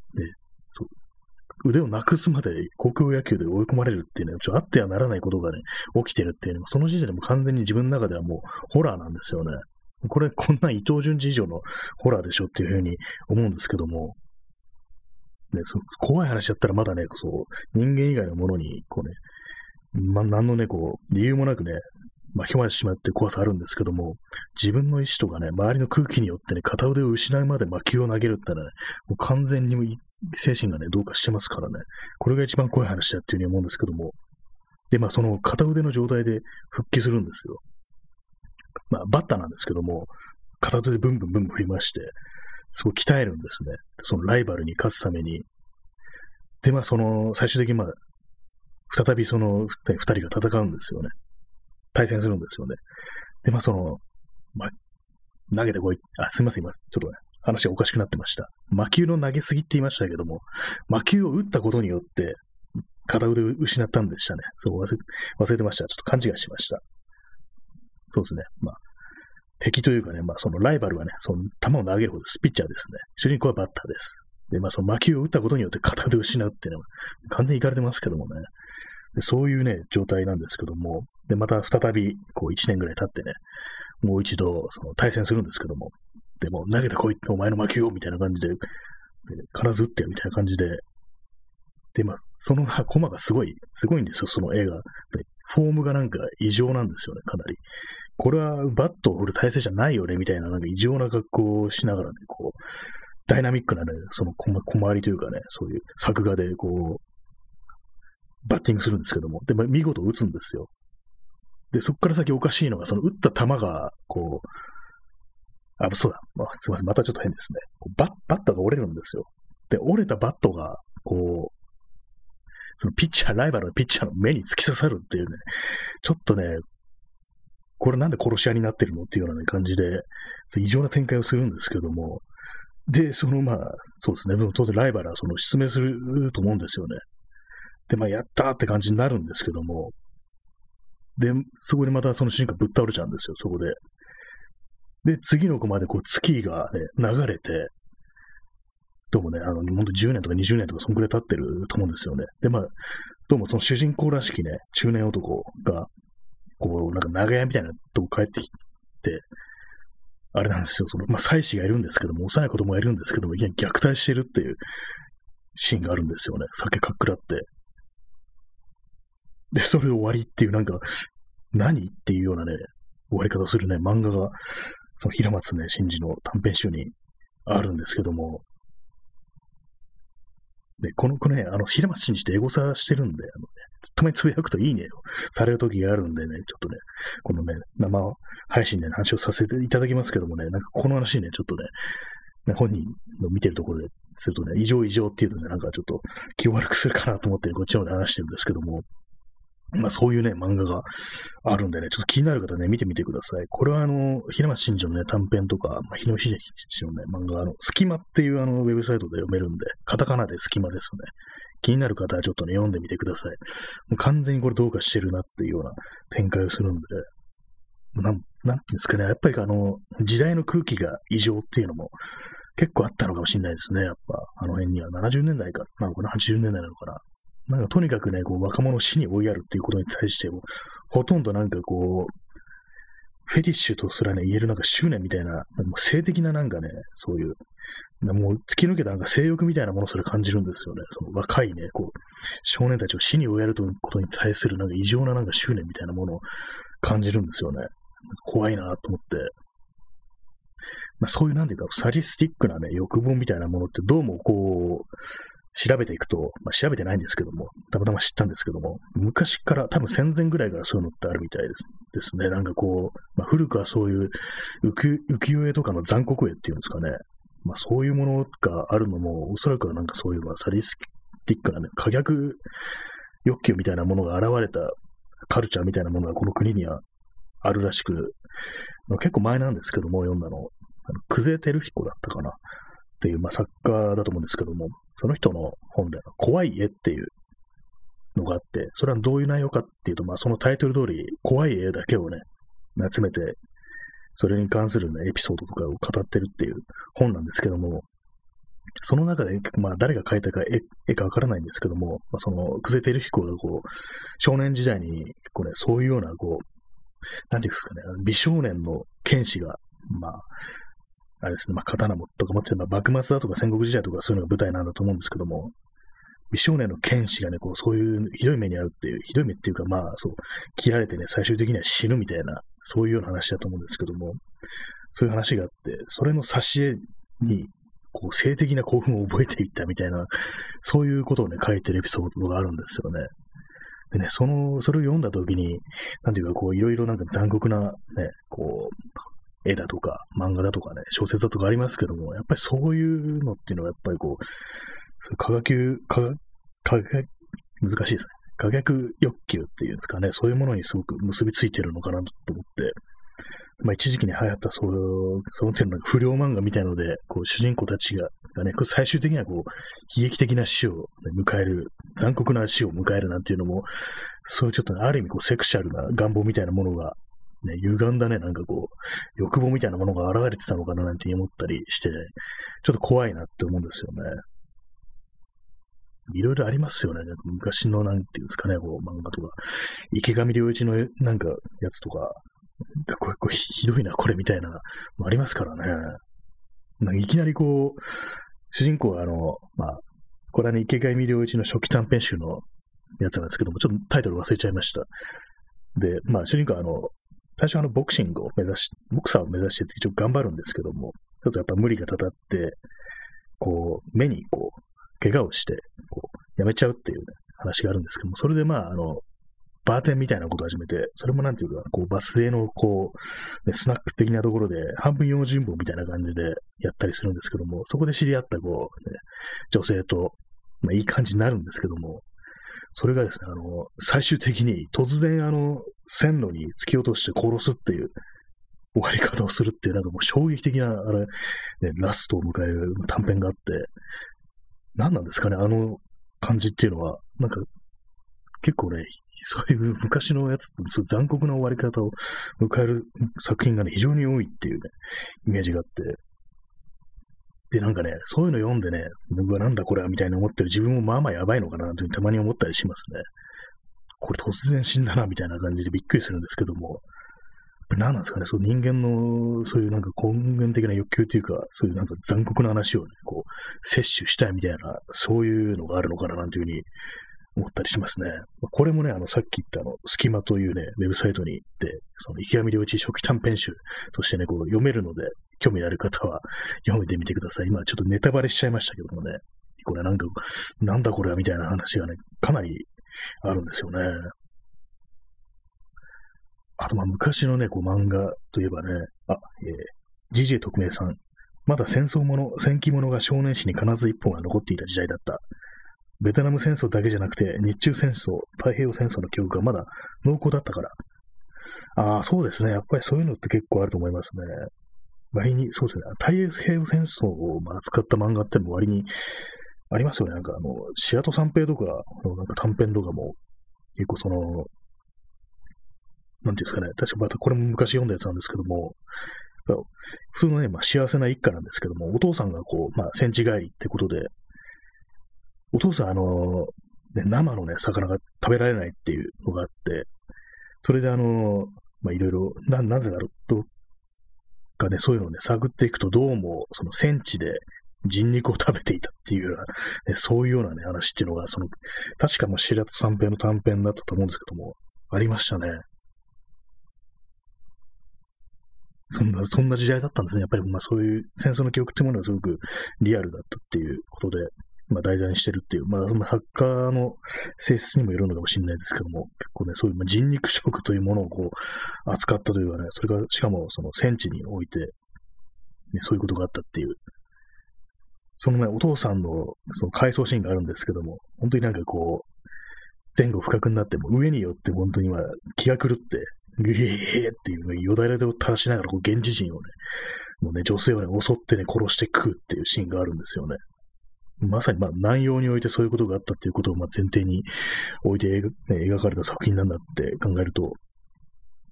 腕をなくすまで高校野球で追い込まれるっていうね、ちょっとあってはならないことがね、起きてるっていうね、その時点でも完全に自分の中ではもうホラーなんですよね。これ、こんな伊藤淳二以上のホラーでしょっていうふうに思うんですけども、ね、そ怖い話だったらまだね、そう、人間以外のものに、こうね、ま、何のね、こう、理由もなくね、巻き込まれてしまうって怖さあるんですけども、自分の意志とかね、周りの空気によってね、片腕を失うまで魔球を投げるってのはね、もう完全に精神がね、どうかしてますからね、これが一番怖い話だっていうふうに思うんですけども、で、まあその片腕の状態で復帰するんですよ。まあバッターなんですけども、片手でブンブンブンブン振りまして、すごい鍛えるんですね。そのライバルに勝つために。で、まあその、最終的にまあ、再びその二人が戦うんですよね。対戦するんですよね。で、まあその、まあ、投げてこい。あ、すいません、今、ちょっとね、話がおかしくなってました。魔球の投げすぎって言いましたけども、魔球を打ったことによって、片腕を失ったんでしたね。そう忘れ、忘れてました。ちょっと勘違いしました。そうですね。まあ、敵というかね、まあそのライバルはね、その球を投げるほどスピッチャーですね。主人公はバッターです。で、まあその魔球を打ったことによって片腕を失うっていうのは完全にいかれてますけどもね。でそういうね、状態なんですけども、で、また再び、こう1年ぐらい経ってね、もう一度、その対戦するんですけども、でも投げてこいってお前の魔球をみたいな感じで、で必ず打ってよみたいな感じで、で、まあ、そのコマがすごい、すごいんですよ、その映画。で、フォームがなんか異常なんですよね、かなり。これはバットを振る体勢じゃないよね、みたいな、なんか異常な格好をしながらね、こう、ダイナミックなね、その小回りというかね、そういう作画で、こう、バッティングするんですけども、で、も見事打つんですよ。で、そこから先おかしいのが、その打った球が、こう、あ、そうだ、まあ、すいません、またちょっと変ですね。バッ、バッターが折れるんですよ。で、折れたバットが、こう、そのピッチャー、ライバルのピッチャーの目に突き刺さるっていうね、ちょっとね、これなんで殺し屋になってるのっていうような、感じで、異常な展開をするんですけども、で、そのまあ、そうですね、でも当然ライバルはその失明すると思うんですよね。で、まあ、やったーって感じになるんですけども、で、そこでまたその主人公ぶっ倒れちゃうんですよ、そこで。で、次の子までこう月がね、流れて、どうもね、あの、ほんと10年とか20年とかそんくらい経ってると思うんですよね。で、まあ、どうもその主人公らしきね、中年男が、こう、なんか長屋みたいなとこ帰ってきて、あれなんですよ、その、まあ、妻子がいるんですけども、幼い子供がいるんですけども、いや、虐待してるっていうシーンがあるんですよね。酒かっくらって。で、それで終わりっていう、なんか、何っていうようなね、終わり方するね、漫画が、その平松ね、真二の短編集にあるんですけども、で、この子ね、あの、平松信二ってエゴサしてるんで、あのね、たまにつぶやくといいねをされる時があるんでね、ちょっとね、このね、生配信で、ね、話をさせていただきますけどもね、なんかこの話ね、ちょっとね、ね本人の見てるところでするとね、異常異常っていうとね、なんかちょっと気を悪くするかなと思って、こっちの方で話してるんですけども、まあそういうね、漫画があるんでね、ちょっと気になる方ね、見てみてください。これはあの、平松真二のね、短編とか、まあ、日野秀樹のね、漫画、あの、隙間っていうあの、ウェブサイトで読めるんで、カタカナで隙間ですね。気になる方はちょっとね、読んでみてください。もう完全にこれどうかしてるなっていうような展開をするんで、なん、なんていうんですかね、やっぱりあの、時代の空気が異常っていうのも結構あったのかもしれないですね、やっぱ。あの辺には70年代かなのかな、80年代なのかな。なんかとにかくね、こう若者を死に追いやるっていうことに対しても、ほとんどなんかこう、フェティッシュとすらね、言えるなんか執念みたいな、なんか性的ななんかね、そういうもう突き抜けたなんか性欲みたいなものすら感じるんですよね。その若いね、こう、少年たちを死に追えるということに対するなんか異常ななんか執念みたいなものを感じるんですよね。怖いなと思って。まあ、そういうなんていうか、サディスティックなね、欲望みたいなものってどうもこう、調べていくと、まあ、調べてないんですけども、たまたま知ったんですけども、昔から多分戦前ぐらいからそういうのってあるみたいですですね。なんかこう、まあ、古くはそういう浮世絵とかの残酷絵っていうんですかね。まあそういうものがあるのも、おそらくはなんかそういう、まあ、サディスティックなね、可逆欲求みたいなものが現れたカルチャーみたいなものがこの国にはあるらしく、結構前なんですけども、読んだの、あの久世照彦だったかな？っていう、まあ、作家だと思うんですけども、その人の本で、怖い絵っていうのがあって、それはどういう内容かっていうと、まあ、そのタイトル通り、怖い絵だけをね、集めてそれに関する、ね、エピソードとかを語ってるっていう本なんですけども、その中で、まあ、誰が描いたか絵かわからないんですけども、まあ、その、久世照彦がこう、少年時代に、結構ね、そういうような、こう、なんていうんですかね、美少年の剣士が、まあ、あれですね、まあ、刀もとか持ってば、幕末だとか戦国時代とかそういうのが舞台なんだと思うんですけども、美少年の剣士がね、こう、そういうひどい目に遭うっていう、ひどい目っていうか、まあ、そう、切られてね、最終的には死ぬみたいな、そういうような話だと思うんですけども、そういう話があって、それの挿絵に、こう、性的な興奮を覚えていったみたいな、そういうことをね、書いてるエピソードがあるんですよね。でね、その、それを読んだときに、なんていうか、こう、いろいろなんか残酷な、ね、こう、絵だとか、漫画だとかね、小説だとかありますけども、やっぱりそういうのっていうのは、やっぱりこう、科学、科学、科学、難しいですね。科学欲求っていうんですかね、そういうものにすごく結びついてるのかなと思って、まあ一時期に流行ったそういう、その点の不良漫画みたいので、こう主人公たちががね、最終的にはこう、悲劇的な死を、迎える、残酷な死を迎えるなんていうのも、そういうちょっと、ある意味こうセクシャルな願望みたいなものが、ね、歪んだね、なんかこう、欲望みたいなものが現れてたのかななんて思ったりして、ちょっと怖いなって思うんですよね。いろいろありますよね。昔のなんていうんですかね、こう漫画とか。池上良一のなんかやつとか、これ、これひどいな、これみたいなありますからね。なんかいきなりこう、主人公はあの、まあ、これはね、池上良一の初期短編集のやつなんですけども、ちょっとタイトル忘れちゃいました。で、まあ、主人公はあの、最初あの、ボクシングを目指し、ボクサーを目指してて一応頑張るんですけども、ちょっとやっぱ無理がたたって、こう、目にこう、怪我をして、こう、やめちゃうっていう、ね、話があるんですけども、それでまあ、あの、バーテンみたいなことを始めて、それもなんていうか、こう、バスへの、こう、ね、スナック的なところで、半分用心棒みたいな感じでやったりするんですけども、そこで知り合った、こう、ね、女性と、まあ、いい感じになるんですけども、それがですね、あの、最終的に突然、あの、線路に突き落として殺すっていう終わり方をするっていう、なんかもう衝撃的な、あれ、ね、ラストを迎える短編があって、何なんですかね、あの感じっていうのは、なんか、結構ね、そういう昔のやつって、そう残酷な終わり方を迎える作品がね、非常に多いっていうね、イメージがあって。で、なんかね、そういうの読んでね、僕はなんだこれはみたいに思ってる自分もまあまあやばいのかなというたまに思ったりしますね。これ突然死んだなみたいな感じでびっくりするんですけども、何なんですかね、そう人間の、そういうなんか根源的な欲求というか、そういうなんか残酷な話をね、こう、摂取したいみたいな、そういうのがあるのかななんていうふうに思ったりしますね。これもね、あの、さっき言ったあの、スキマというね、ウェブサイトに行って、その、池上良一初期短編集としてね、こう、読めるので、興味のある方は読めてみてください。今ちょっとネタバレしちゃいましたけどもね、これなんか、なんだこれはみたいな話がね、かなりあるんですよね。あと、まあ、昔のね、こう漫画といえばね、あ、えー、GJ 特命さん。まだ戦争もの、戦記ものが少年誌に必ず一本が残っていた時代だった。ベトナム戦争だけじゃなくて、日中戦争、太平洋戦争の記憶がまだ濃厚だったから。ああ、そうですね。やっぱりそういうのって結構あると思いますね。割に、そうですね。太平洋戦争を扱った漫画っても割にありますよね。なんかあの、シアト三平とかのなんか短編とかも、結構その、なんていうんですかね、確かまたこれも昔読んだやつなんですけども、普通のね、まあ、幸せな一家なんですけども、お父さんがこう、まあ、戦地帰りってことで、お父さん、あの、ね、生のね、魚が食べられないっていうのがあって、それであの、まあ、いろいろ、な、なぜだろうとかね、そういうのをね、探っていくと、どうも、その戦地で人肉を食べていたっていうような、ね、そういうようなね、話っていうのが、その、確かも白戸三平の短編だったと思うんですけども、ありましたね。そんな、そんな時代だったんですね。やっぱり、まあそういう戦争の記憶っていうものはすごくリアルだったっていうことで、まあ題材にしてるっていう、まあ、まあ、作家の性質にもよるのかもしれないですけども、結構ね、そういう、まあ、人肉食というものをこう、扱ったというかね、それが、しかもその戦地において、ね、そういうことがあったっていう、そのね、お父さんのその回想シーンがあるんですけども、本当になんかこう、前後不覚になっても上によって本当には気が狂って、グリーっていうね、よだれで垂らしながらこう現地人をね、もうね、女性をね、襲ってね、殺して食うっていうシーンがあるんですよね。まさに、まあ、南洋においてそういうことがあったっていうことをまあ前提に置いて、ね、描かれた作品なんだって考えると、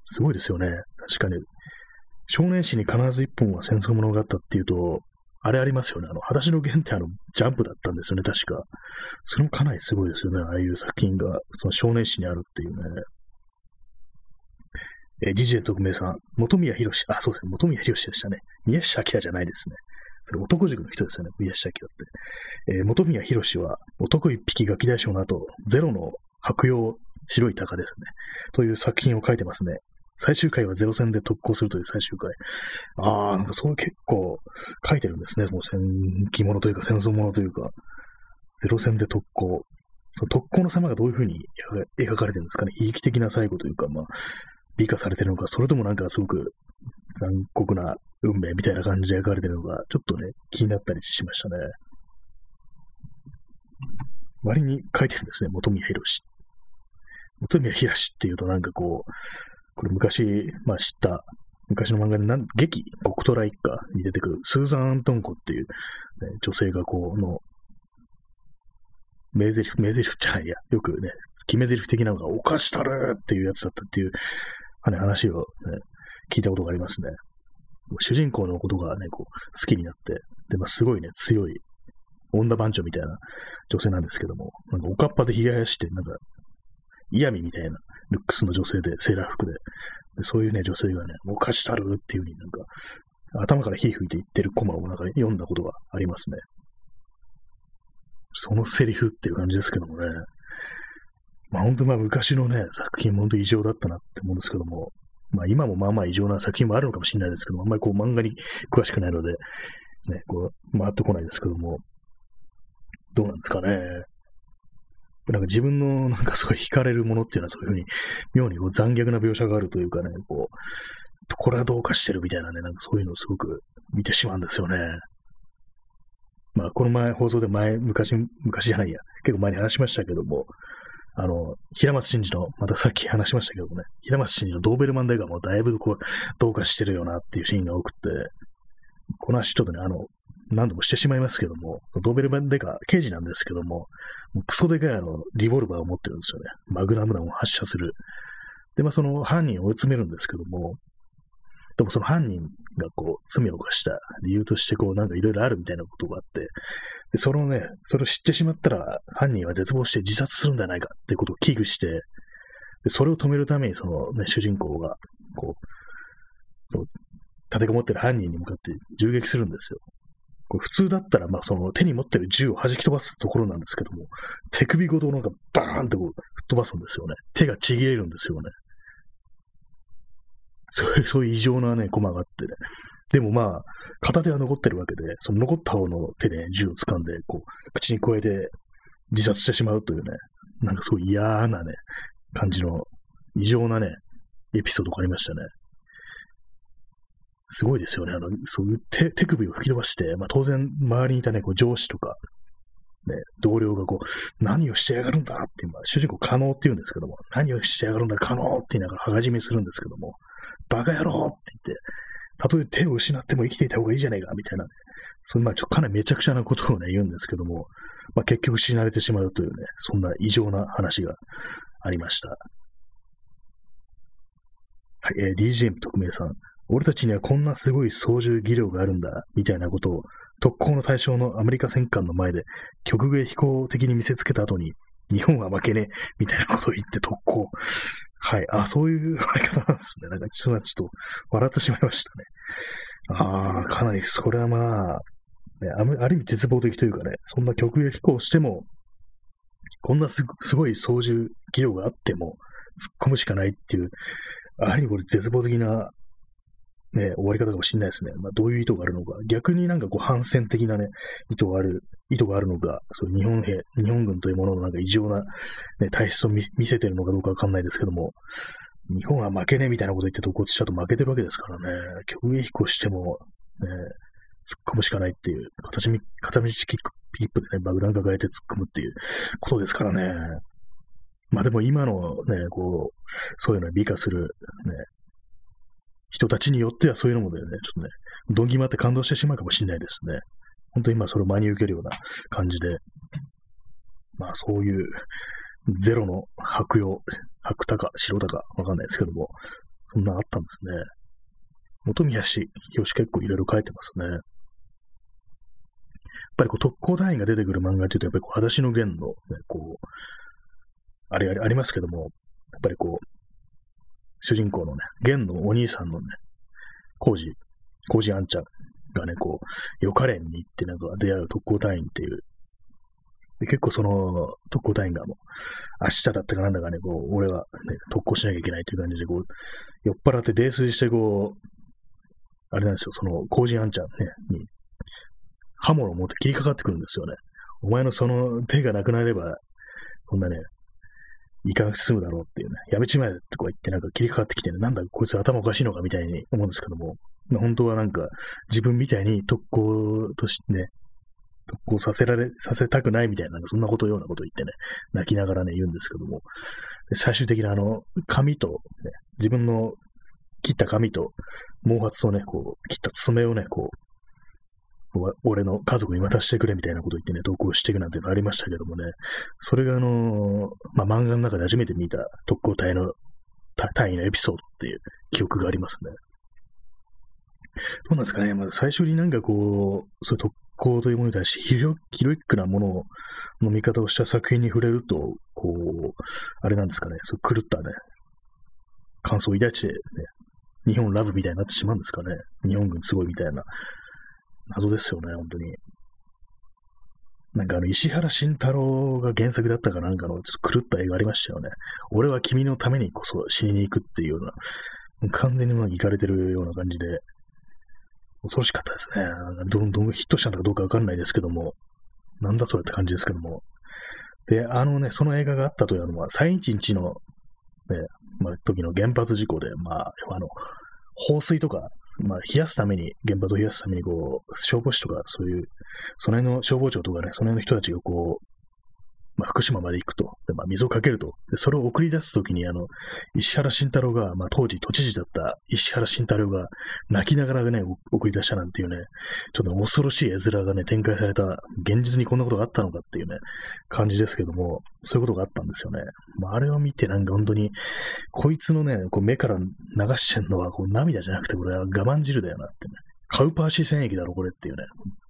すごいですよね。確かに。少年誌に必ず一本は戦争ものがあったっていうと、あれありますよね。あの、裸足の弦ってあの、ジャンプだったんですよね、確か。それもかなりすごいですよね。ああいう作品が、その少年誌にあるっていうね。えー、ジジェ特命さん、本宮博士、あ、そうですね、本宮博士でしたね。宮下明じゃないですね。それ男塾の人ですよね、宮下明って。えー、本宮博は、男一匹ガキ大将の後、ゼロの白洋白い鷹ですね。という作品を書いてますね。最終回はゼロ戦で特攻するという最終回。ああ、なんかそう結構書いてるんですね。もう戦記物というか戦争物というか。ゼロ戦で特攻。その特攻の様がどういうふうに描かれてるんですかね。悲劇的な最後というか、まあ、美化されてるのか、それともなんかすごく残酷な運命みたいな感じで描かれてるのか、ちょっとね、気になったりしましたね。割に書いてるんですね、本宮博士。本宮博士っていうとなんかこう、これ昔、まあ知った、昔の漫画でなん、劇、極トラ一家に出てくる、スーザン・アントンコっていう、ね、女性がこう、の、名台詞、名台詞じゃないや、よくね、決め台詞的なのが、犯したるっていうやつだったっていう、ね、話を、ね、聞いたことがありますね。主人公のことがね、こう、好きになって、で、まあ、すごいね、強い、女番長みたいな女性なんですけども、なんかおかっぱで冷やして、なんか、嫌味みたいなルックスの女性で、セーラー服で。でそういうね、女性がね、おかしたるっていう風になんか、頭から火吹いて言ってるコマをなんか読んだことがありますね。そのセリフっていう感じですけどもね。まあ本当まあ昔のね、作品も本当異常だったなって思うんですけども、まあ今もまあまあ異常な作品もあるのかもしれないですけども、あんまりこう漫画に詳しくないので、ね、こう回ってこないですけども、どうなんですかね。なんか自分のなんかすごい惹かれるものっていうのはそういうふうに、妙にこう残虐な描写があるというかね、こう、これはどうかしてるみたいなね、なんかそういうのをすごく見てしまうんですよね。まあ、この前、放送で前、昔、昔じゃないや、結構前に話しましたけども、あの、平松真二の、またさっき話しましたけどね、平松真二のドーベルマンデーがもだいぶこう、どうかしてるよなっていうシーンが多くて、この話ちょっとね、あの、何度もしてしまいますけども、そのドーベルマンデカ、刑事なんですけども、もうクソでかいあの、リボルバーを持ってるんですよね。マグナム弾を発射する。で、まあその犯人を追い詰めるんですけども、でもその犯人がこう、罪を犯した理由としてこう、なんかいろいろあるみたいなことがあって、で、そのね、それを知ってしまったら、犯人は絶望して自殺するんじゃないかっていうことを危惧して、で、それを止めるために、そのね、主人公が、こう、そう、立てこもってる犯人に向かって銃撃するんですよ。これ普通だったら、まあ、その手に持ってる銃を弾き飛ばすところなんですけども、手首ごとなんかバーンってこう吹っ飛ばすんですよね。手がちぎれるんですよね。そういう、そういう異常なね、コマがあってね。でもまあ、片手は残ってるわけで、その残った方の手で、銃を掴んで、こう、口に加えて自殺してしまうというね、なんかすごい嫌なね、感じの異常なね、エピソードがありましたね。すごいですよね。あの、そういう手手首を吹き飛ばして、まあ当然周りにいたね、こう上司とか、ね、同僚がこう、何をしてやがるんだって、まあ、主人公可能って言うんですけども、何をしてやがるんだ可能って言いながら羽交めするんですけども、バカ野郎って言って、たとえ手を失っても生きていた方がいいじゃねえか、みたいな、ね、そんな、ちょかなりめちゃくちゃなことをね、言うんですけども、まあ結局死なれてしまうというね、そんな異常な話がありました。はい、えー、DJM 特命さん。俺たちにはこんなすごい操縦技量があるんだ、みたいなことを、特攻の対象のアメリカ戦艦の前で、曲芸飛行的に見せつけた後に、日本は負けねえ、みたいなことを言って特攻。はい。あ、そういう割り方なんですね。なんか、ちょっと笑ってしまいましたね。ああ、かなり、それはまあ、ね、ある意味絶望的というかね、そんな極限飛行しても、こんなすごい操縦技量があっても、突っ込むしかないっていう、ある意味これ絶望的な、ね、終わり方かもしれないですね。まあ、どういう意図があるのか。逆になんかこう反戦的なね、意図がある、意図があるのか、そう日本兵、日本軍というもののなんか異常な、ね、体質を見せてるのかどうかわかんないですけども、日本は負けねえみたいなこと言ってどこっちだと負けてるわけですからね。曲芸飛行しても、ね、突っ込むしかないっていう、片道片道キップでね、爆弾抱えて突っ込むっていうことですからね。まあでも今のね、こう、そういうのを美化する、ね、人たちによってはそういうのもだよね、ちょっとね、どんぎまって感動してしまうかもしれないですね。本当に今それを真に受けるような感じで、まあそういうゼロの白洋、白鷹、白鷹、わかんないですけども、そんなあったんですね。元宮氏、表紙結構いろいろ書いてますね。やっぱりこう特攻隊員が出てくる漫画っていうと、やっぱりこう、裸足の弦の、ね、こう、あれありますけども、やっぱりこう、主人公のね、弦のお兄さんのね、コージ、コージアンちゃんがね、こう、よかれんに行ってなんか出会う特攻隊員っていう、で結構その特攻隊員がもう、明日だったかなんだかね、こう、俺は、ね、特攻しなきゃいけないという感じで、こう、酔っ払って泥酔して、こう、あれなんですよ、その、コージアンちゃんね、に、刃物を持って切りかかってくるんですよね。お前のその手がなくなれば、こんなね、行かなくて済むだろうっていうね、やめちまえとか言ってなんか切りかかってきてね、なんだこいつ頭おかしいのかみたいに思うんですけども、本当はなんか自分みたいに特攻としてね、特攻させられ、させたくないみたいな、なんかそんなことようなこと言ってね、泣きながらね、言うんですけども、最終的なあの、紙と、ね、自分の切った紙と、毛髪とね、こう、切った爪をね、こう、俺の家族に渡してくれみたいなこと言ってね、投稿していくなんていうのありましたけどもね、それがあの、まあ、漫画の中で初めて見た特攻隊の隊員のエピソードっていう記憶がありますね。どうなんですかね、まず最初になんかこう、そういう特攻というものに対してヒロヒロイックなものの見方をした作品に触れると、こう、あれなんですかね、そう狂ったね、感想を抱いて、ね、日本ラブみたいになってしまうんですかね。日本軍すごいみたいな。謎ですよね、本当に。なんかあの、石原慎太郎が原作だったかなんかの、ちょっと狂った映画ありましたよね。俺は君のためにこそ死にに行くっていうような、完全にもう行かれてるような感じで、恐ろしかったですね。どんどんヒットしたのかどうかわかんないですけども、なんだそれって感じですけども。で、あのね、その映画があったというのは、311の、ね、まあ、時の原発事故で、まあ、あの、放水とか、まあ、冷やすために、現場と冷やすために、こう、消防士とか、そういう、その辺の消防庁とかね、その辺の人たちがこう、まあ、福島まで行くと。で、まあ、水をかけると。で、それを送り出すときに、あの、石原慎太郎が、まあ、当時都知事だった石原慎太郎が、泣きながらね、送り出したなんていうね、ちょっと恐ろしい絵面がね、展開された、現実にこんなことがあったのかっていうね、感じですけども、そういうことがあったんですよね。まあ、あれを見て、なんか本当に、こいつのね、こう目から流してんのは、こう涙じゃなくて、これは我慢汁だよなってね。カウパーシー戦役だろ、これっていうね。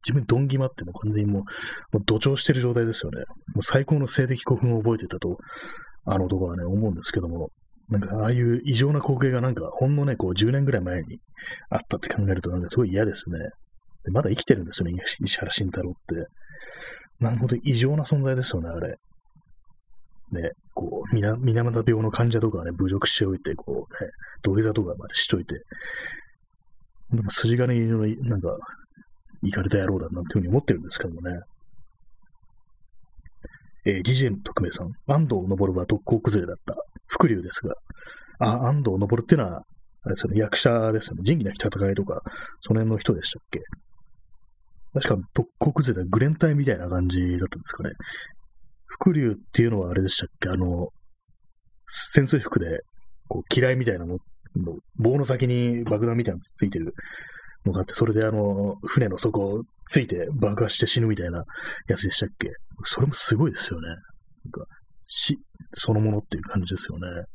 自分ドンギマってもう完全にもう、もう土調してる状態ですよね。もう最高の性的興奮を覚えてたと、あの男はね、思うんですけども、なんかああいう異常な光景がなんかほんのね、こう10年ぐらい前にあったって考えるとなんかすごい嫌ですね。でまだ生きてるんですよね、石原慎太郎って。なるほど、異常な存在ですよね、あれ。ね、こう、水俣病の患者とかね、侮辱しておいて、こうね、土下座とかまでしといて、でも筋金入りの、なんか、行かれた野郎だなんていうふうに思ってるんですけどもね。えー、DJ 特命さん、安藤昇は特攻崩れだった。伏流ですが、あ、安藤昇っていうのは、あれですよね、役者ですよね。仁義なき戦いとか、その辺の人でしたっけ確か特攻崩れたグレン隊みたいな感じだったんですかね。伏流っていうのはあれでしたっけあの、潜水服で、こう、嫌いみたいなの、棒の先に爆弾みたいなのついてるのがあって、それであの、船の底をついて爆破して死ぬみたいなやつでしたっけ？それもすごいですよね。なんか、死そのものっていう感じですよね。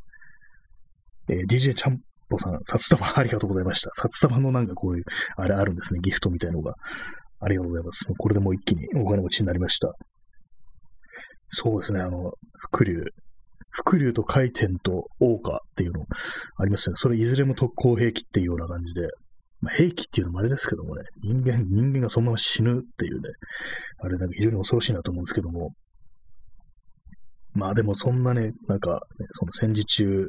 えー、DJ ちゃんぽさん、札束ありがとうございました。札束のなんかこういう、あれあるんですね。ギフトみたいのが。ありがとうございます。これでもう一気にお金持ちになりました。そうですね、あの、伏流。伏竜と回転と王家っていうのありますね。それいずれも特攻兵器っていうような感じで、まあ、兵器っていうのもあれですけどもね、人間、人間がそのまま死ぬっていうね、あれなんか非常に恐ろしいなと思うんですけども、まあでもそんなね、なんか、ね、その戦時中、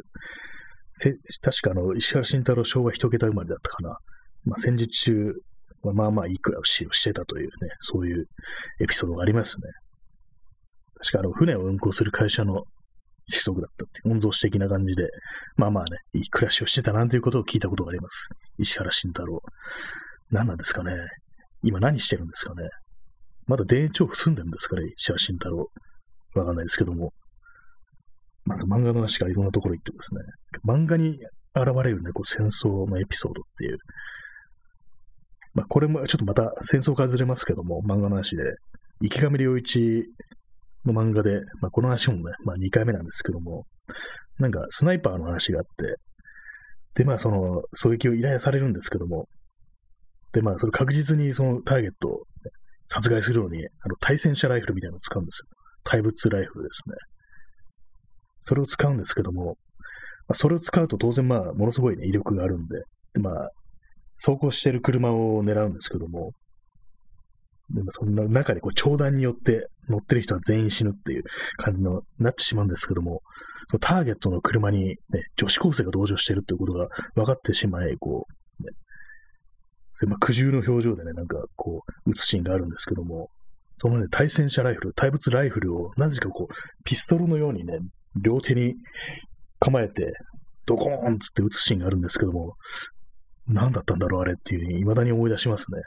確かあの、石原慎太郎昭和一桁生まれだったかな。まあ戦時中まあまあいいくらをしてたというね、そういうエピソードがありますね。確かあの、船を運航する会社の子息だったっていう、温存的な感じで、まあまあね、いい暮らしをしてたなんていうことを聞いたことがあります。石原慎太郎。何なんですかね。今何してるんですかね。まだ田園調布住んでるんですかね、石原慎太郎。わかんないですけども。なんか漫画の話がいろんなところ行ってですね。漫画に現れるね、こう戦争のエピソードっていう。まあこれもちょっとまた戦争からずれますけども、漫画の話で、池上良一の漫画で、まあこの話もね、まあ2回目なんですけども、なんかスナイパーの話があって、で、まあその狙撃を依頼されるんですけども、で、まあそれ確実にそのターゲットをね殺害するのに、あの対戦車ライフルみたいなのを使うんですよ。怪物ライフルですね。それを使うんですけども、まあ、それを使うと当然まあ、ものすごいね、威力があるんで、でまあ、走行してる車を狙うんですけども、でもそんな中でこう長弾によって乗ってる人は全員死ぬっていう感じのなってしまうんですけども、そのターゲットの車に、ね、女子高生が同乗してるっていうことが分かってしまい、こう、ね、そまあ、苦渋の表情でね、なんかこう、撃つシーンがあるんですけども、そのね、対戦車ライフル、対物ライフルを、なぜかこう、ピストルのようにね、両手に構えて、ドコーンつって撃つシーンがあるんですけども、何だったんだろう、あれっていうふうに、未だに思い出しますね。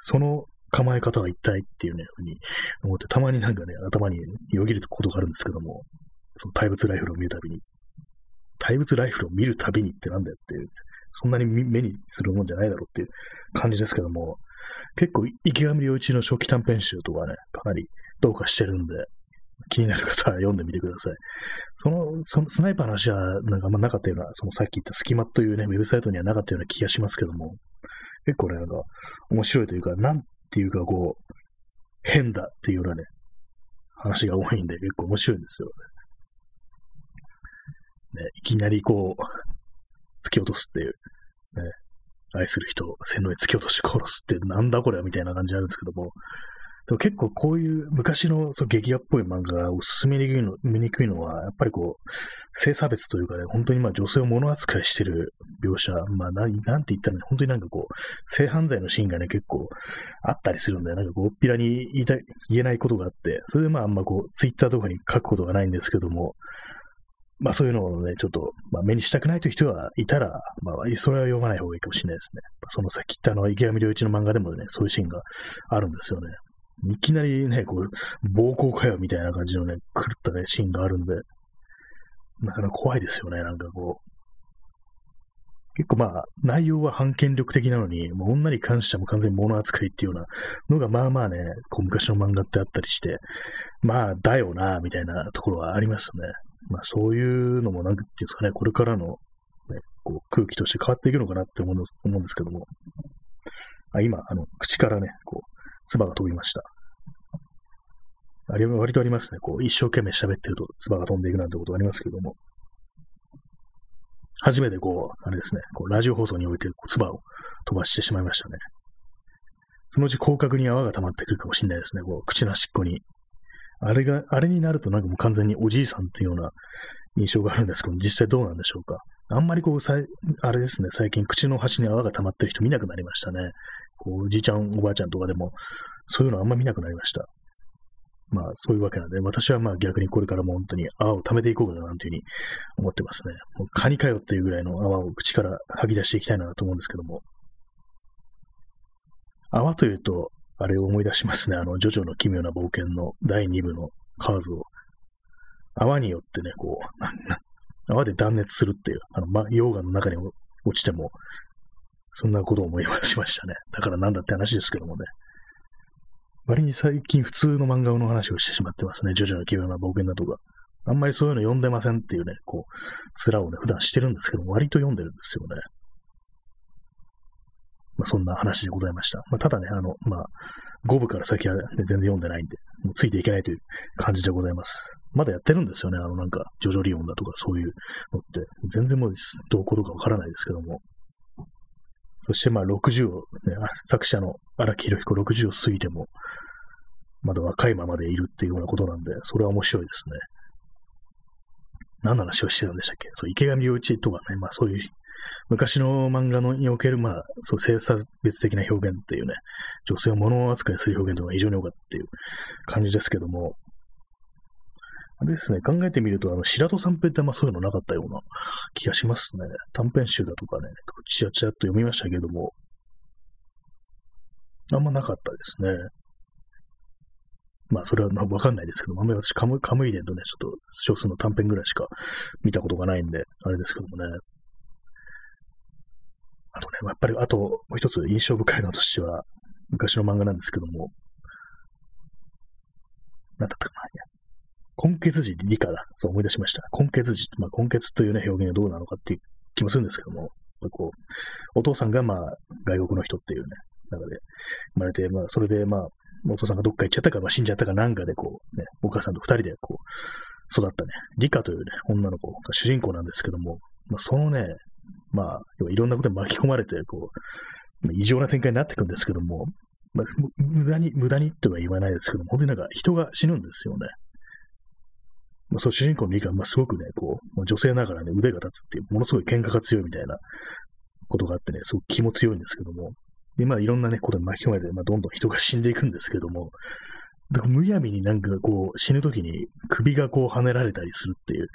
その構え方は一体っていうね、ふうに思って、たまになんかね、頭によぎることがあるんですけども、その対物ライフルを見るたびに、対物ライフルを見るたびにってなんだよっていう、そんなに目にするもんじゃないだろうっていう感じですけども、結構、池上良一の初期短編集とかね、かなりどうかしてるんで、気になる方は読んでみてください。その、そのスナイパーの話はなんかあんまなかったような、そのさっき言ったスキマというね、ウェブサイトにはなかったような気がしますけども、結構ね、なんか面白いというか、なんっていうかこう、変だっていうようなね、話が多いんで結構面白いんですよね。いきなりこう、突き落とすっていう、ね、愛する人を線路に突き落として殺すってなんだこれみたいな感じなんですけど、も結構こういう昔のそう劇画っぽい漫画がおすすめにくいのにくいのは、やっぱりこう、性差別というかね、本当にまあ女性を物扱いしてる描写、まあ何、なんて言ったら、ね、本当になんかこう、性犯罪のシーンがね、結構あったりするんで、なんかこう、おっぴらに言いた、言えないことがあって、それでまああんまこう、ツイッターとかに書くことがないんですけども、まあそういうのをね、ちょっと、まあ、目にしたくないという人はいたら、まあそれは読まない方がいいかもしれないですね。そのさっき言ったあの池上良一の漫画でもね、そういうシーンがあるんですよね。いきなりね、こう、暴行かよみたいな感じのね、狂ったね、シーンがあるんで、なかなか怖いですよね、なんかこう。結構まあ、内容は反権力的なのに、もう女に関しても完全に物扱いっていうようなのが、まあまあね、こう昔の漫画ってあったりして、まあ、だよな、みたいなところはありますね。まあそういうのもなんていうんですかね、これからの、ね、こう空気として変わっていくのかなって思うんですけども。あ今、あの、口からね、こう、唾が飛びました。あれは割とありますね。こう、一生懸命喋ってると唾が飛んでいくなんてことありますけども。初めてこう、あれですね、こうラジオ放送においてこう唾を飛ばしてしまいましたね。そのうち広角に泡が溜まってくるかもしれないですね。こう、口の端っこに。あれが、あれになるとなんかもう完全におじいさんっていうような印象があるんですけど、実際どうなんでしょうか。あんまりこう、さあれですね、最近口の端に泡が溜まってる人見なくなりましたね。こう、おじいちゃん、おばあちゃんとかでも、そういうのあんま見なくなりました。まあ、そういうわけなんで、私はまあ逆にこれからも本当に泡を溜めていこうかななんていうふうに思ってますね。もうカニかよっていうぐらいの泡を口から吐き出していきたいなと思うんですけども。泡というと、あれを思い出しますね。あの、ジョジョの奇妙な冒険の第2部のカーズを。泡によってね、こう、泡で断熱するっていう、あの、ま、溶岩の中に落ちても、そんなことを思い出しましたね。だからなんだって話ですけどもね。割に最近普通の漫画の話をしてしまってますね。ジョジョの奇妙な冒険だとか。あんまりそういうの読んでませんっていうね、こう、面をね、普段してるんですけども、割と読んでるんですよね。まあ、そんな話でございました。まあ、ただね、あの、まあ、5部から先は、ね、全然読んでないんで、もうついていけないという感じでございます。まだやってるんですよね。あのなんか、ジョジョリオンだとかそういうのって。全然もうどうことかわからないですけども。そしてまあ60を、ね、作者の荒木博彦60を過ぎても、まだ若いままでいるっていうようなことなんで、それは面白いですね。何の話をしてたんでしたっけ？そう、池上洋一とかね、まあそういう昔の漫画のにおける、まあ、そう、性差別的な表現っていうね、女性を物扱いする表現というのが非常に多かったっていう感じですけども、あれですね、考えてみると、あの、白戸三平ってあんまそういうのなかったような気がしますね。短編集だとかね、ちらちらっと読みましたけども、あんまなかったですね。まあ、それはわかんないですけども、あんまり私カム、カムイデンとね、ちょっと少数の短編ぐらいしか見たことがないんで、あれですけどもね。あとね、やっぱり、あと、もう一つ印象深いのとしては、昔の漫画なんですけども、なんだったかな。根血児理科だ。そう思い出しました。根血児。まあ、根血というね、表現がどうなのかっていう気もするんですけども、こう、お父さんがまあ、外国の人っていうね、中で生まれて、まあ、それでまあ、お父さんがどっか行っちゃったか、まあ、死んじゃったかなんかで、こう、ね、お母さんと二人でこう、育ったね、理科というね、女の子が主人公なんですけども、まあ、そのね、まあ、いろんなことに巻き込まれて、こう、異常な展開になっていくんですけども、まあ、無駄に、無駄にとは言わないですけども、本当になんか人が死ぬんですよね。まあ、そう、主人公の理解まあ、すごくね、こう、女性ながらね、腕が立つっていう、ものすごい喧嘩が強いみたいなことがあってね、すごく気も強いんですけども、で、まあ、いろんなね、ことに巻き込まれて、まあ、どんどん人が死んでいくんですけども、だからむやみになんかこう、死ぬときに首がこう跳ねられたりするっていう、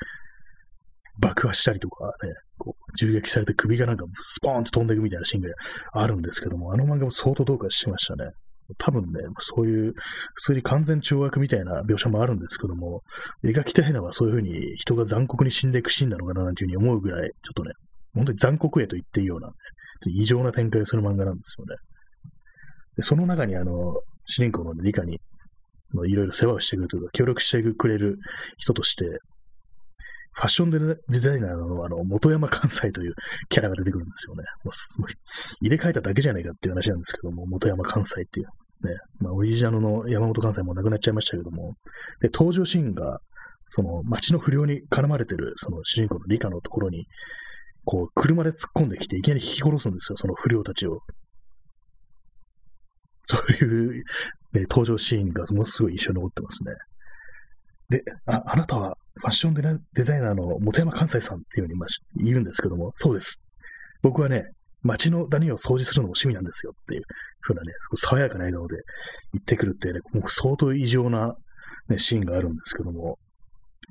爆破したりとかね、こう銃撃されて首がなんかスポーンと飛んでいくみたいなシーンがあるんですけども、あの漫画も相当どうかしましたね。多分ね、そういう、普通に完全懲悪みたいな描写もあるんですけども、描きたいのはそういうふうに人が残酷に死んでいくシーンなのかななんていうふうに思うぐらい、ちょっとね、本当に残酷へと言っていいような、ね、異常な展開をする漫画なんですよね。で、その中にあの、主人公の理科に、いろいろ世話をしてくれるというか、協力してくれる人として、ファッションデザイナーのあの、元山関西というキャラが出てくるんですよね。もうすごい、入れ替えただけじゃないかっていう話なんですけども、元山関西っていう。ね、まあ、オリジナルの山本関西も亡くなっちゃいましたけども、で、登場シーンが、その、街の不良に絡まれてる、その主人公の理科のところに、こう、車で突っ込んできて、いきなり引き殺すんですよ、その不良たちを。そういう、ね、登場シーンがものすごい印象に残ってますね。で、あ、あなたはファッションデザイナーの本山関西さんっていうふうにまあ言うんですけども、そうです。僕はね、街の谷を掃除するのも趣味なんですよっていうふうなね、爽やかな笑顔で言ってくるっていうね、もう相当異常な、ね、シーンがあるんですけども、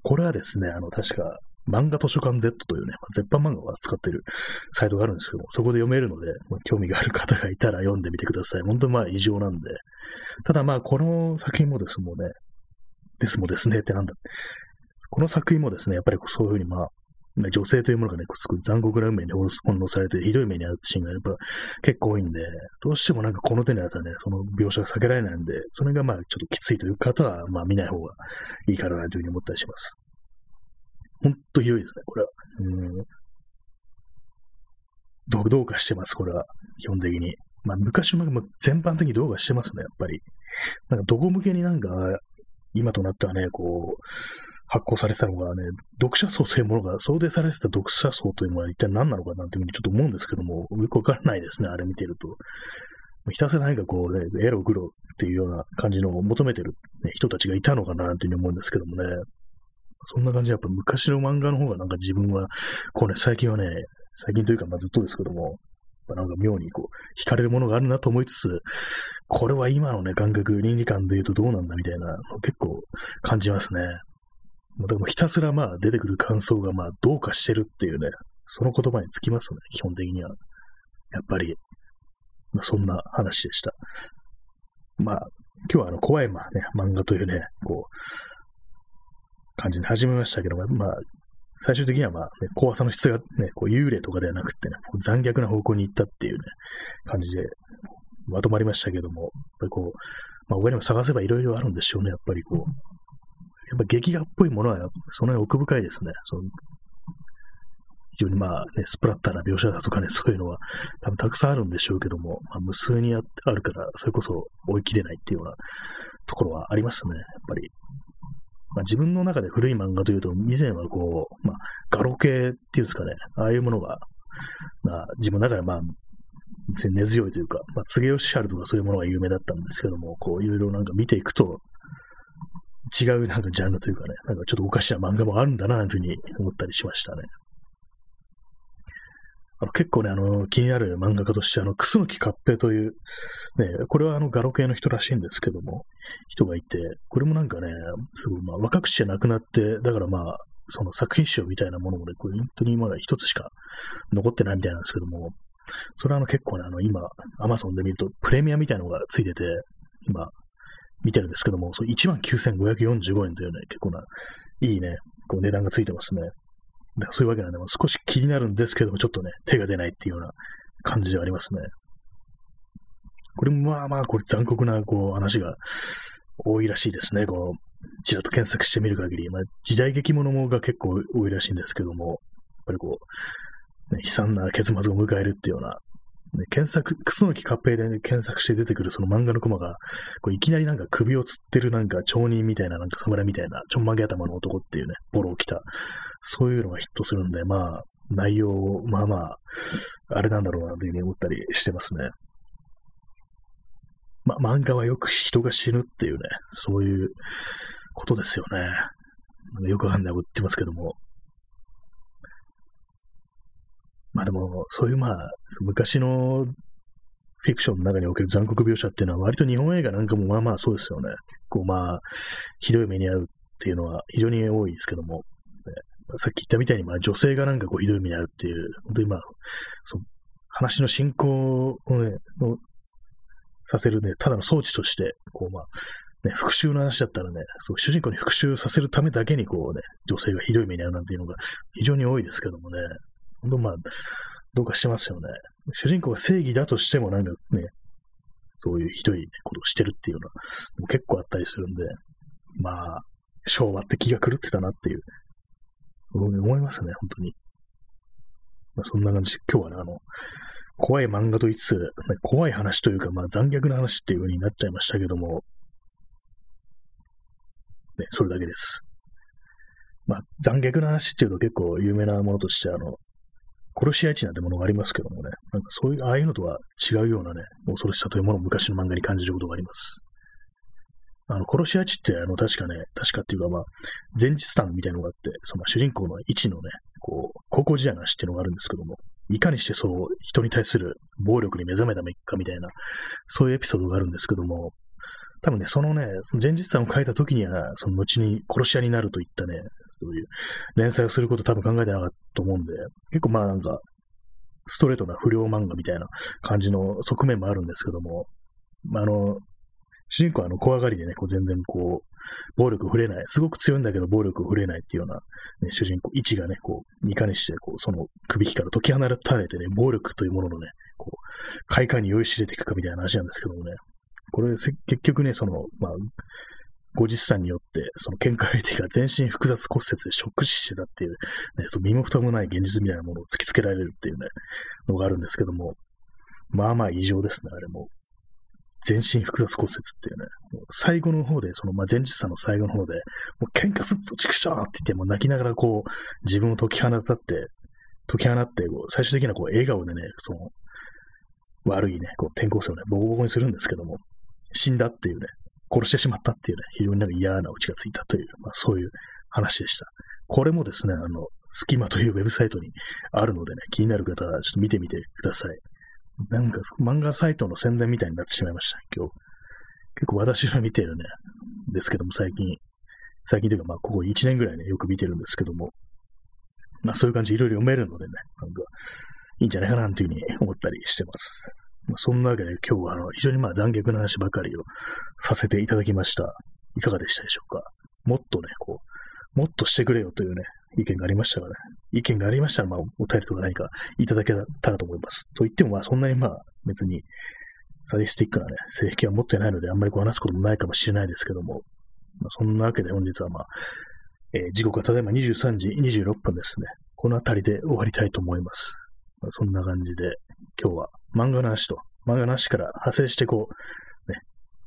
これはですね、あの、確か、漫画図書館 Z というね、絶版漫画を扱ってるサイトがあるんですけども、そこで読めるので、まあ、興味がある方がいたら読んでみてください。本当にまあ異常なんで。ただまあ、この作品もですもね、ですもですねってなんだ。この作品もですね、やっぱりそういうふうにまあ、女性というものがね、すごい残酷な運命に翻弄されて、ひどい目に遭うシーンがやっぱ結構多いんで、どうしてもなんかこの手のやつはね、その描写が避けられないんで、それがまあちょっときついという方は、まあ見ない方がいいかなというふうに思ったりします。ほんとひどいですね、これは。うんどうどうかしてます、これは。基本的に。まあ昔も全般的にどうかしてますね、やっぱり。なんかどこ向けになんか今となってはね、こう、発行されてたのがね、読者層というものが想定されてた読者層というのは一体何なのかなというふうにちょっと思うんですけども、よくわからないですね、あれ見てると。ひたすら何かこうね、エログロっていうような感じのを求めてる、ね、人たちがいたのかなというふうに思うんですけどもね。そんな感じでやっぱ昔の漫画の方がなんか自分は、こうね、最近はね、最近というかまあずっとですけども、なんか妙にこう、惹かれるものがあるなと思いつつ、これは今のね、感覚、倫理観で言うとどうなんだみたいなの結構感じますね。でもひたすらまあ出てくる感想がまあどうかしてるっていうね、その言葉につきますね、基本的には。やっぱり、まあそんな話でした。まあ、今日はあの、怖いまあね、漫画というね、こう、感じに始めましたけども、まあ、最終的にはまあ、ね、怖さの質がね、こう幽霊とかではなくてね、残虐な方向に行ったっていうね、感じでまとまりましたけども、やっぱりこう、まあ、他にも探せばいろいろあるんでしょうね、やっぱりこう。やっぱ劇画っぽいものは、その辺奥深いですね。その非常にまあね、スプラッターな描写だとかね、そういうのは多分たくさんあるんでしょうけども、まあ、無数にあるから、それこそ追い切れないっていうようなところはありますね、やっぱり。まあ、自分の中で古い漫画というと、以前はこう、まあ、ガロ系っていうんですかね、ああいうものが、まあ、自分の中でまあ、根強いというか、まあ、柘義治とかそういうものが有名だったんですけども、こう、いろいろなんか見ていくと、違うなんかジャンルというかね、なんかちょっとおかしな漫画もあるんだな、というふうに思ったりしましたね。あの結構ね、あの、気になる漫画家として、あの、楠木合平という、ね、これはあの、ガロ系の人らしいんですけども、人がいて、これもなんかね、すごい、まあ、若くして亡くなって、だからまあ、その作品集みたいなものもね、これ本当にまだ一つしか残ってないみたいなんですけども、それはあの結構ね、あの今、アマゾンで見るとプレミアみたいなのがついてて、今、見てるんですけども、そう19,545円というね、結構な、いいね、こう値段がついてますね。だからそういうわけなんで、少し気になるんですけども、ちょっとね、手が出ないっていうような感じではありますね。これもまあまあ、これ残酷な、こう、話が多いらしいですね。こう、ちらっと検索してみる限り、まあ、時代劇ものが結構多いらしいんですけども、やっぱりこう、ね、悲惨な結末を迎えるっていうようなね、検索、クスノキ合併で、ね、検索して出てくるその漫画のコマが、こういきなりなんか首をつってるなんか町人みたいな、なんか侍みたいな、ちょんまげ頭の男っていうね、ボロを着た、そういうのがヒットするんで、まあ、内容を、まあまあ、あれなんだろうなというふうに思ったりしてますね。ま、漫画はよく人が死ぬっていうね、そういうことですよね。よくわかんないこと言ってますけども、まあでも、そういうまあ、昔のフィクションの中における残酷描写っていうのは割と日本映画なんかもまあまあそうですよね。こうまあ、ひどい目に遭うっていうのは非常に多いですけども、ね、さっき言ったみたいにまあ女性がなんかこうひどい目に遭うっていう、本当にまあ、その話の進行をね、のさせるね、ただの装置として、こうまあ、ね、復讐の話だったらね、そう主人公に復讐させるためだけにこうね、女性がひどい目に遭うなんていうのが非常に多いですけどもね、本当まあ、どうかしてますよね。主人公が正義だとしてもなんかね、そういうひどいことをしてるっていうのも結構あったりするんで、まあ、昭和って気が狂ってたなっていう、思いますね、本当に。まあ、そんな感じ、今日はね、あの、怖い漫画と言いつつ、怖い話というか、まあ残虐な話っていう風になっちゃいましたけども、ね、それだけです。まあ残虐な話っていうと結構有名なものとして、あの、殺し屋市なんてものがありますけどもね、なんかそういう、ああいうのとは違うようなね、恐ろしさというものを昔の漫画に感じることがあります。あの、殺し屋市って、あの、確かね、確かっていうかまあ、前日譚みたいなのがあって、その主人公の位置のね、こう、高校時代の話っていうのがあるんですけども、いかにしてそう、人に対する暴力に目覚めたかみたいな、そういうエピソードがあるんですけども、多分ね、そのね、その前日譚を書いた時には、その後に殺し屋になるといったね、そういう連載をすること多分考えてなかったと思うんで、結構まあなんか、ストレートな不良漫画みたいな感じの側面もあるんですけども、まあ、あの、主人公はあの怖がりでね、こう全然こう、暴力触れない、すごく強いんだけど暴力触れないっていうような、ね、主人公、位置がね、こう、いかにして、こう、その首引きから解き放たれてね、暴力というもののね、こう、快感に酔いしれていくかみたいな話なんですけどもね、これ、結局ね、その、まあ、後日さんによって、その喧嘩相手が全身複雑骨折でショック死してたっていう、ね、その身も蓋もない現実みたいなものを突きつけられるっていうね、のがあるんですけども、まあまあ異常ですね、あれも。全身複雑骨折っていうね、最後の方で、その、まあ、前日さんの最後の方で、もう喧嘩すっと畜生って言って、もう泣きながらこう、自分を解き放たって、解き放って、こう、最終的なこう、笑顔でね、その、悪いね、こう、転校生をね、ボコボコにするんですけども、死んだっていうね、殺してしまったっていうね、非常になんか嫌なオチがついたという、まあ、そういう話でした。これもですね、あの、スキマというウェブサイトにあるのでね、気になる方はちょっと見てみてください。なんか漫画サイトの宣伝みたいになってしまいました、今日。結構私が見てるね、ですけども最近、最近というかまあここ1年ぐらいね、よく見てるんですけども、まあそういう感じいろいろ読めるのでね、なんかいいんじゃないかなというふうに思ったりしてます。ま、そんなわけで今日はあの非常にまあ残虐な話ばかりをさせていただきました。いかがでしたでしょうか？もっとね、こう、もっとしてくれよというね、意見がありましたらね、意見がありましたら、まあ、お便りとか何かいただけたらと思います。と言っても、まあ、そんなにまあ、別に、サディスティックなね、性癖は持ってないので、あんまりこう話すこともないかもしれないですけども、まあ、そんなわけで本日はまあ、えー、時刻はただいま23時26分ですね。この辺りで終わりたいと思います。まあ、そんな感じで、今日は漫画の話と、漫画の話から派生してこう、ね、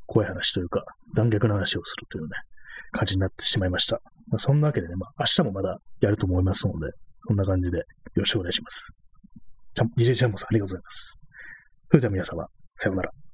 怖い話というか、残虐な話をするというね、感じになってしまいました。まあ、そんなわけでね、まあ、明日もまだやると思いますので、こんな感じでよろしくお願いします。DJ チャンボさんありがとうございます。それでは皆様、さようなら。